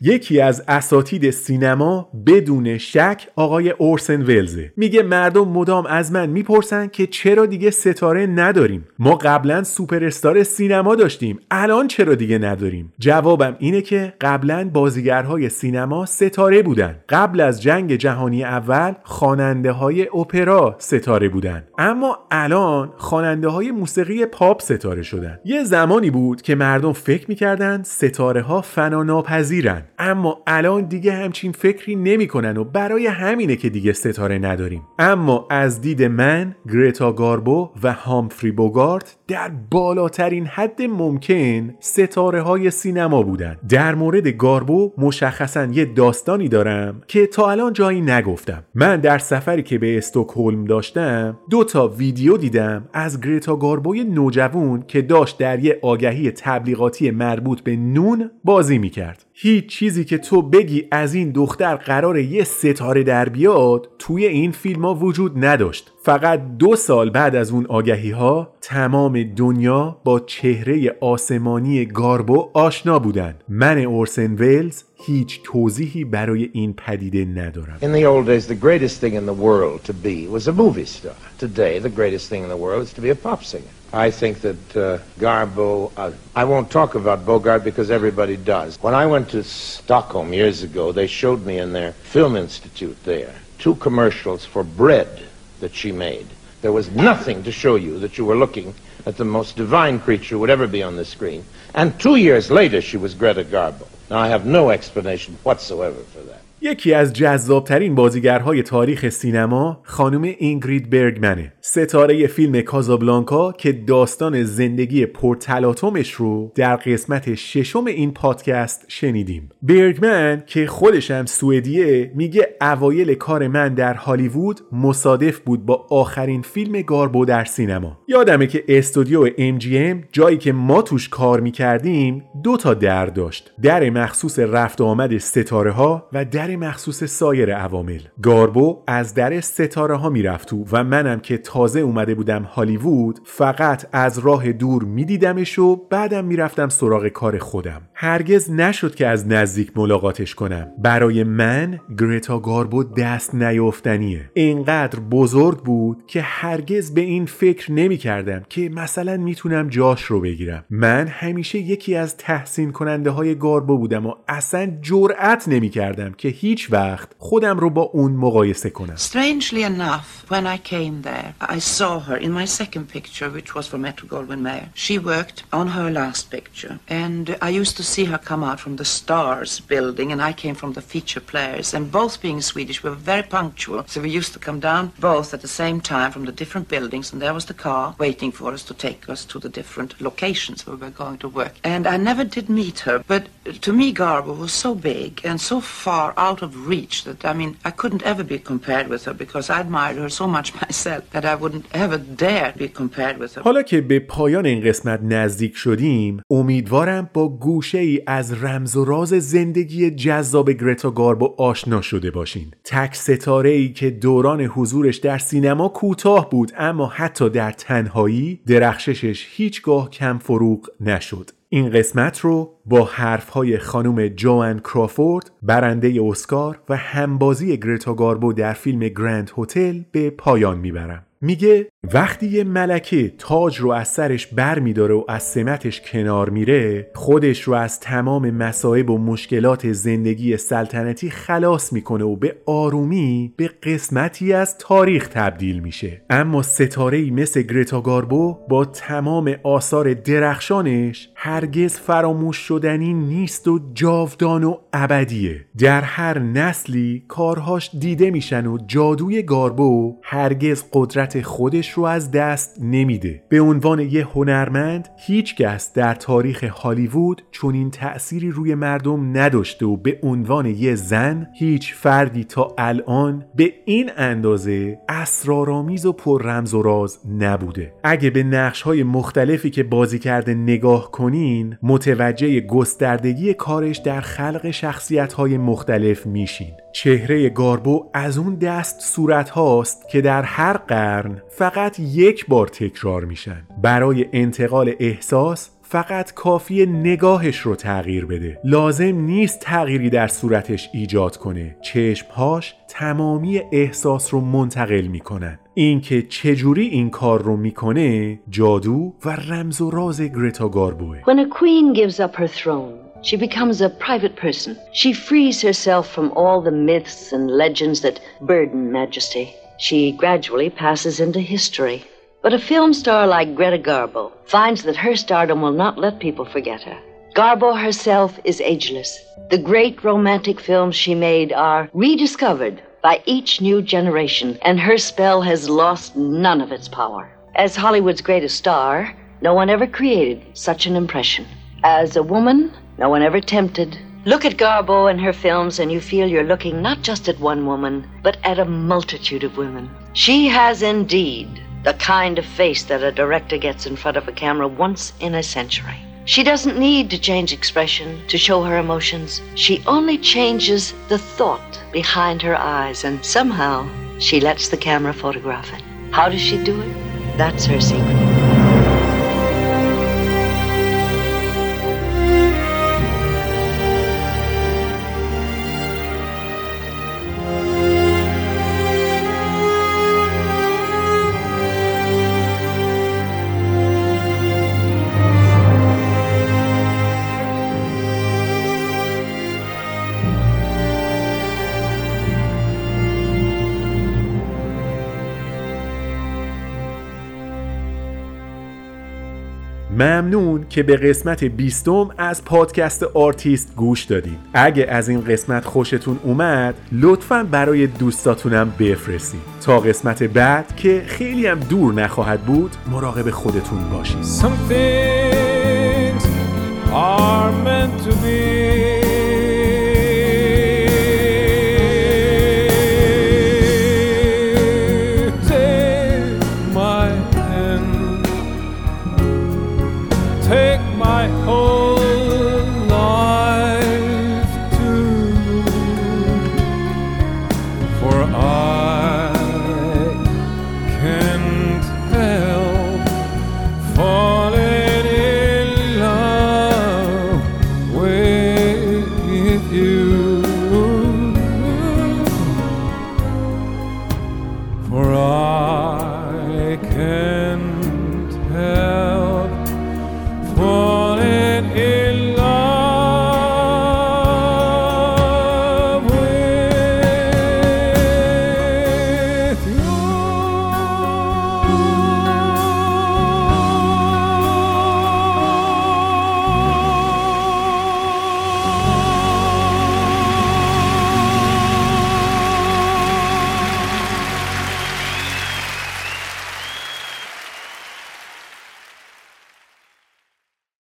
یکی از اساتید سینما بدون شک آقای اورسن ولزه. میگه مردم مدام از من می‌پرسن که چرا دیگه ستاره نداریم. ما قبلا سوپر استار سینما داشتیم الان چرا دیگه نداریم؟ جوابم اینه که قبلا بازیگرهای سینما ستاره بودن. قبل از جنگ جهانی اول خواننده های اپرا ستاره بودن. اما الان خواننده های موسیقی پاپ ستاره شدن. یه زمانی بود که مردم فکر می‌کردن ستاره ها فنا ناپذیرن اما الان دیگه همچین فکری نمی‌کنن و برای همینه که دیگه ستاره نداریم. اما از دید من گرتا گاربو و هامفری بوگارت در بالاترین حد ممکن ستاره های سینما بودن. در مورد گاربو مشخصا یه داستانی دارم که تا الان جایی نگفتم. من در سفری که به استکهلم داشتم دو تا ویدیو دیدم از گرتا گاربوی نوجوان که داشت در یه آگهی تبلیغاتی مربوط به نون بازی می‌کرد. هیچ چیزی که تو بگی از این دختر قرار یه ستاره در بیاد توی این فیلم ها وجود نداشت فقط دو سال بعد از اون آگهی ها تمام دنیا با چهره آسمانی گاربو آشنا بودن من اورسن ویلز هیچ توضیحی برای این پدیده ندارم In the old days, the greatest thing in the world to be was a movie star. Today, the greatest thing in the world is to be a pop singer. I think that uh, Garbo, uh, I won't talk about Bogart because everybody does. When I went to Stockholm years ago, they showed me in their film institute there two commercials for bread that she made. There was nothing to show you that you were looking at the most divine creature would ever be on the screen. And two years later, she was Greta Garbo. Now, I have no explanation whatsoever for that. یکی از جذابترین بازیگرهای تاریخ سینما خانم اینگرید برگمنه. ستاره فیلم کازابلانکا که داستان زندگی پرتلاتومش رو در قسمت ششم این پادکست شنیدیم. برگمن که خودشم سوئدیه میگه اوایل کار من در هالیوود مصادف بود با آخرین فیلم گاربو در سینما. یادمه که استودیو MGM جایی که ما توش کار می‌کردیم دو تا در داشت. در مخصوص رفت آمد ستاره ها و در در مخصوص سایر عوامل. گاربو از در ستاره ها می‌رفت و منم که تازه اومده بودم هالیوود فقط از راه دور میدیدمش و بعدم می‌رفتم سراغ کار خودم. هرگز نشد که از نزدیک ملاقاتش کنم. برای من گرتا گاربو دست نیافتنیه. اینقدر بزرگ بود که هرگز به این فکر نمی کردم که مثلا می‌تونم جاش رو بگیرم. من همیشه یکی از تحسین کننده های گاربو بودم و اصلا جرأت نمی کردم که هیچ وقت خودم رو با اون مقایسه کنم Strangely enough, when I came there, I saw her in my second picture, which was for Metro Goldwyn Mayer. She worked on her last picture, and I used to see her come out from the Stars building, and I came from the feature players. And both being Swedish, we were very punctual, so we used to come down both at the same time from the different buildings, and there was the car waiting for us to take us to the different locations where we were going to work. And I never did meet her, but to me, Garbo was so big and so far out of reach that, I mean, I couldn't ever be compared with her because I admired her so much <laughs> myself that I wouldn't ever dare be compared with her. حالا که به پایان این قسمت نزدیک شدیم امیدوارم با گوشه ای از رمز و راز زندگی جذاب گرتا گاربو آشنا شده باشین تک ستاره ای که دوران حضورش در سینما کوتاه بود اما حتی در تنهایی درخششش هیچگاه کم فروغ نشد این قسمت رو با حرفهای خانم جوان کرافورد برنده اسکار و همبازی گرتا گاربو در فیلم گرند هتل به پایان می‌برم. میگه وقتی یه ملکه تاج رو از سرش بر میداره و از سمتش کنار میره خودش رو از تمام مسائب و مشکلات زندگی سلطنتی خلاص می‌کنه و به آرومی به قسمتی از تاریخ تبدیل میشه. اما ستاره مثل گرتا گاربو با تمام آثار درخشانش هرگز فراموش شدنی نیست و جاودان و ابدیه. در هر نسلی کارهاش دیده میشن و جادوی گاربو هرگز قدرت خودش رو از دست نمیده. به عنوان یه هنرمند هیچ کس در تاریخ هالیوود چنین تأثیری روی مردم نداشته و به عنوان یه زن هیچ فردی تا الان به این اندازه اسرارآمیز و پر رمز و راز نبوده. اگه به نقش های مختلفی که بازی کرده نگاه کنین متوجه گستردگی کارش در خلق شخصیت های مختلف میشین. چهره گاربو از اون دست صورت هاست که در هر قرن فقط یک بار تکرار میشن. برای انتقال احساس فقط کافی نگاهش رو تغییر بده. لازم نیست تغییری در صورتش ایجاد کنه. چشمهاش تمامی احساس رو منتقل می‌کنن. اینکه چجوری این کار رو میکنه جادو و رمز و راز گرتا گاربوه When a queen gives up her throne, she becomes a private person. She frees herself from all the myths and legends that burden majesty. She gradually passes into history. But a film star like Greta Garbo finds that her stardom will not let people forget her. Garbo herself is ageless. The great romantic films she made are rediscovered by each new generation, and her spell has lost none of its power. As Hollywood's greatest star, no one ever created such an impression. As a woman, no one ever tempted. Look at Garbo and her films, and you feel you're looking not just at one woman, but at a multitude of women. She has indeed the kind of face that a director gets in front of a camera once in a century. She doesn't need to change expression to show her emotions. She only changes the thought behind her eyes, and somehow she lets the camera photograph it. How does she do it? That's her secret. که به قسمت بیستم از پادکست آرتیست گوش دادین. اگه از این قسمت خوشتون اومد لطفا برای دوستاتونم بفرستین. تا قسمت بعد که خیلی هم دور نخواهد بود مراقب خودتون things are meant to be.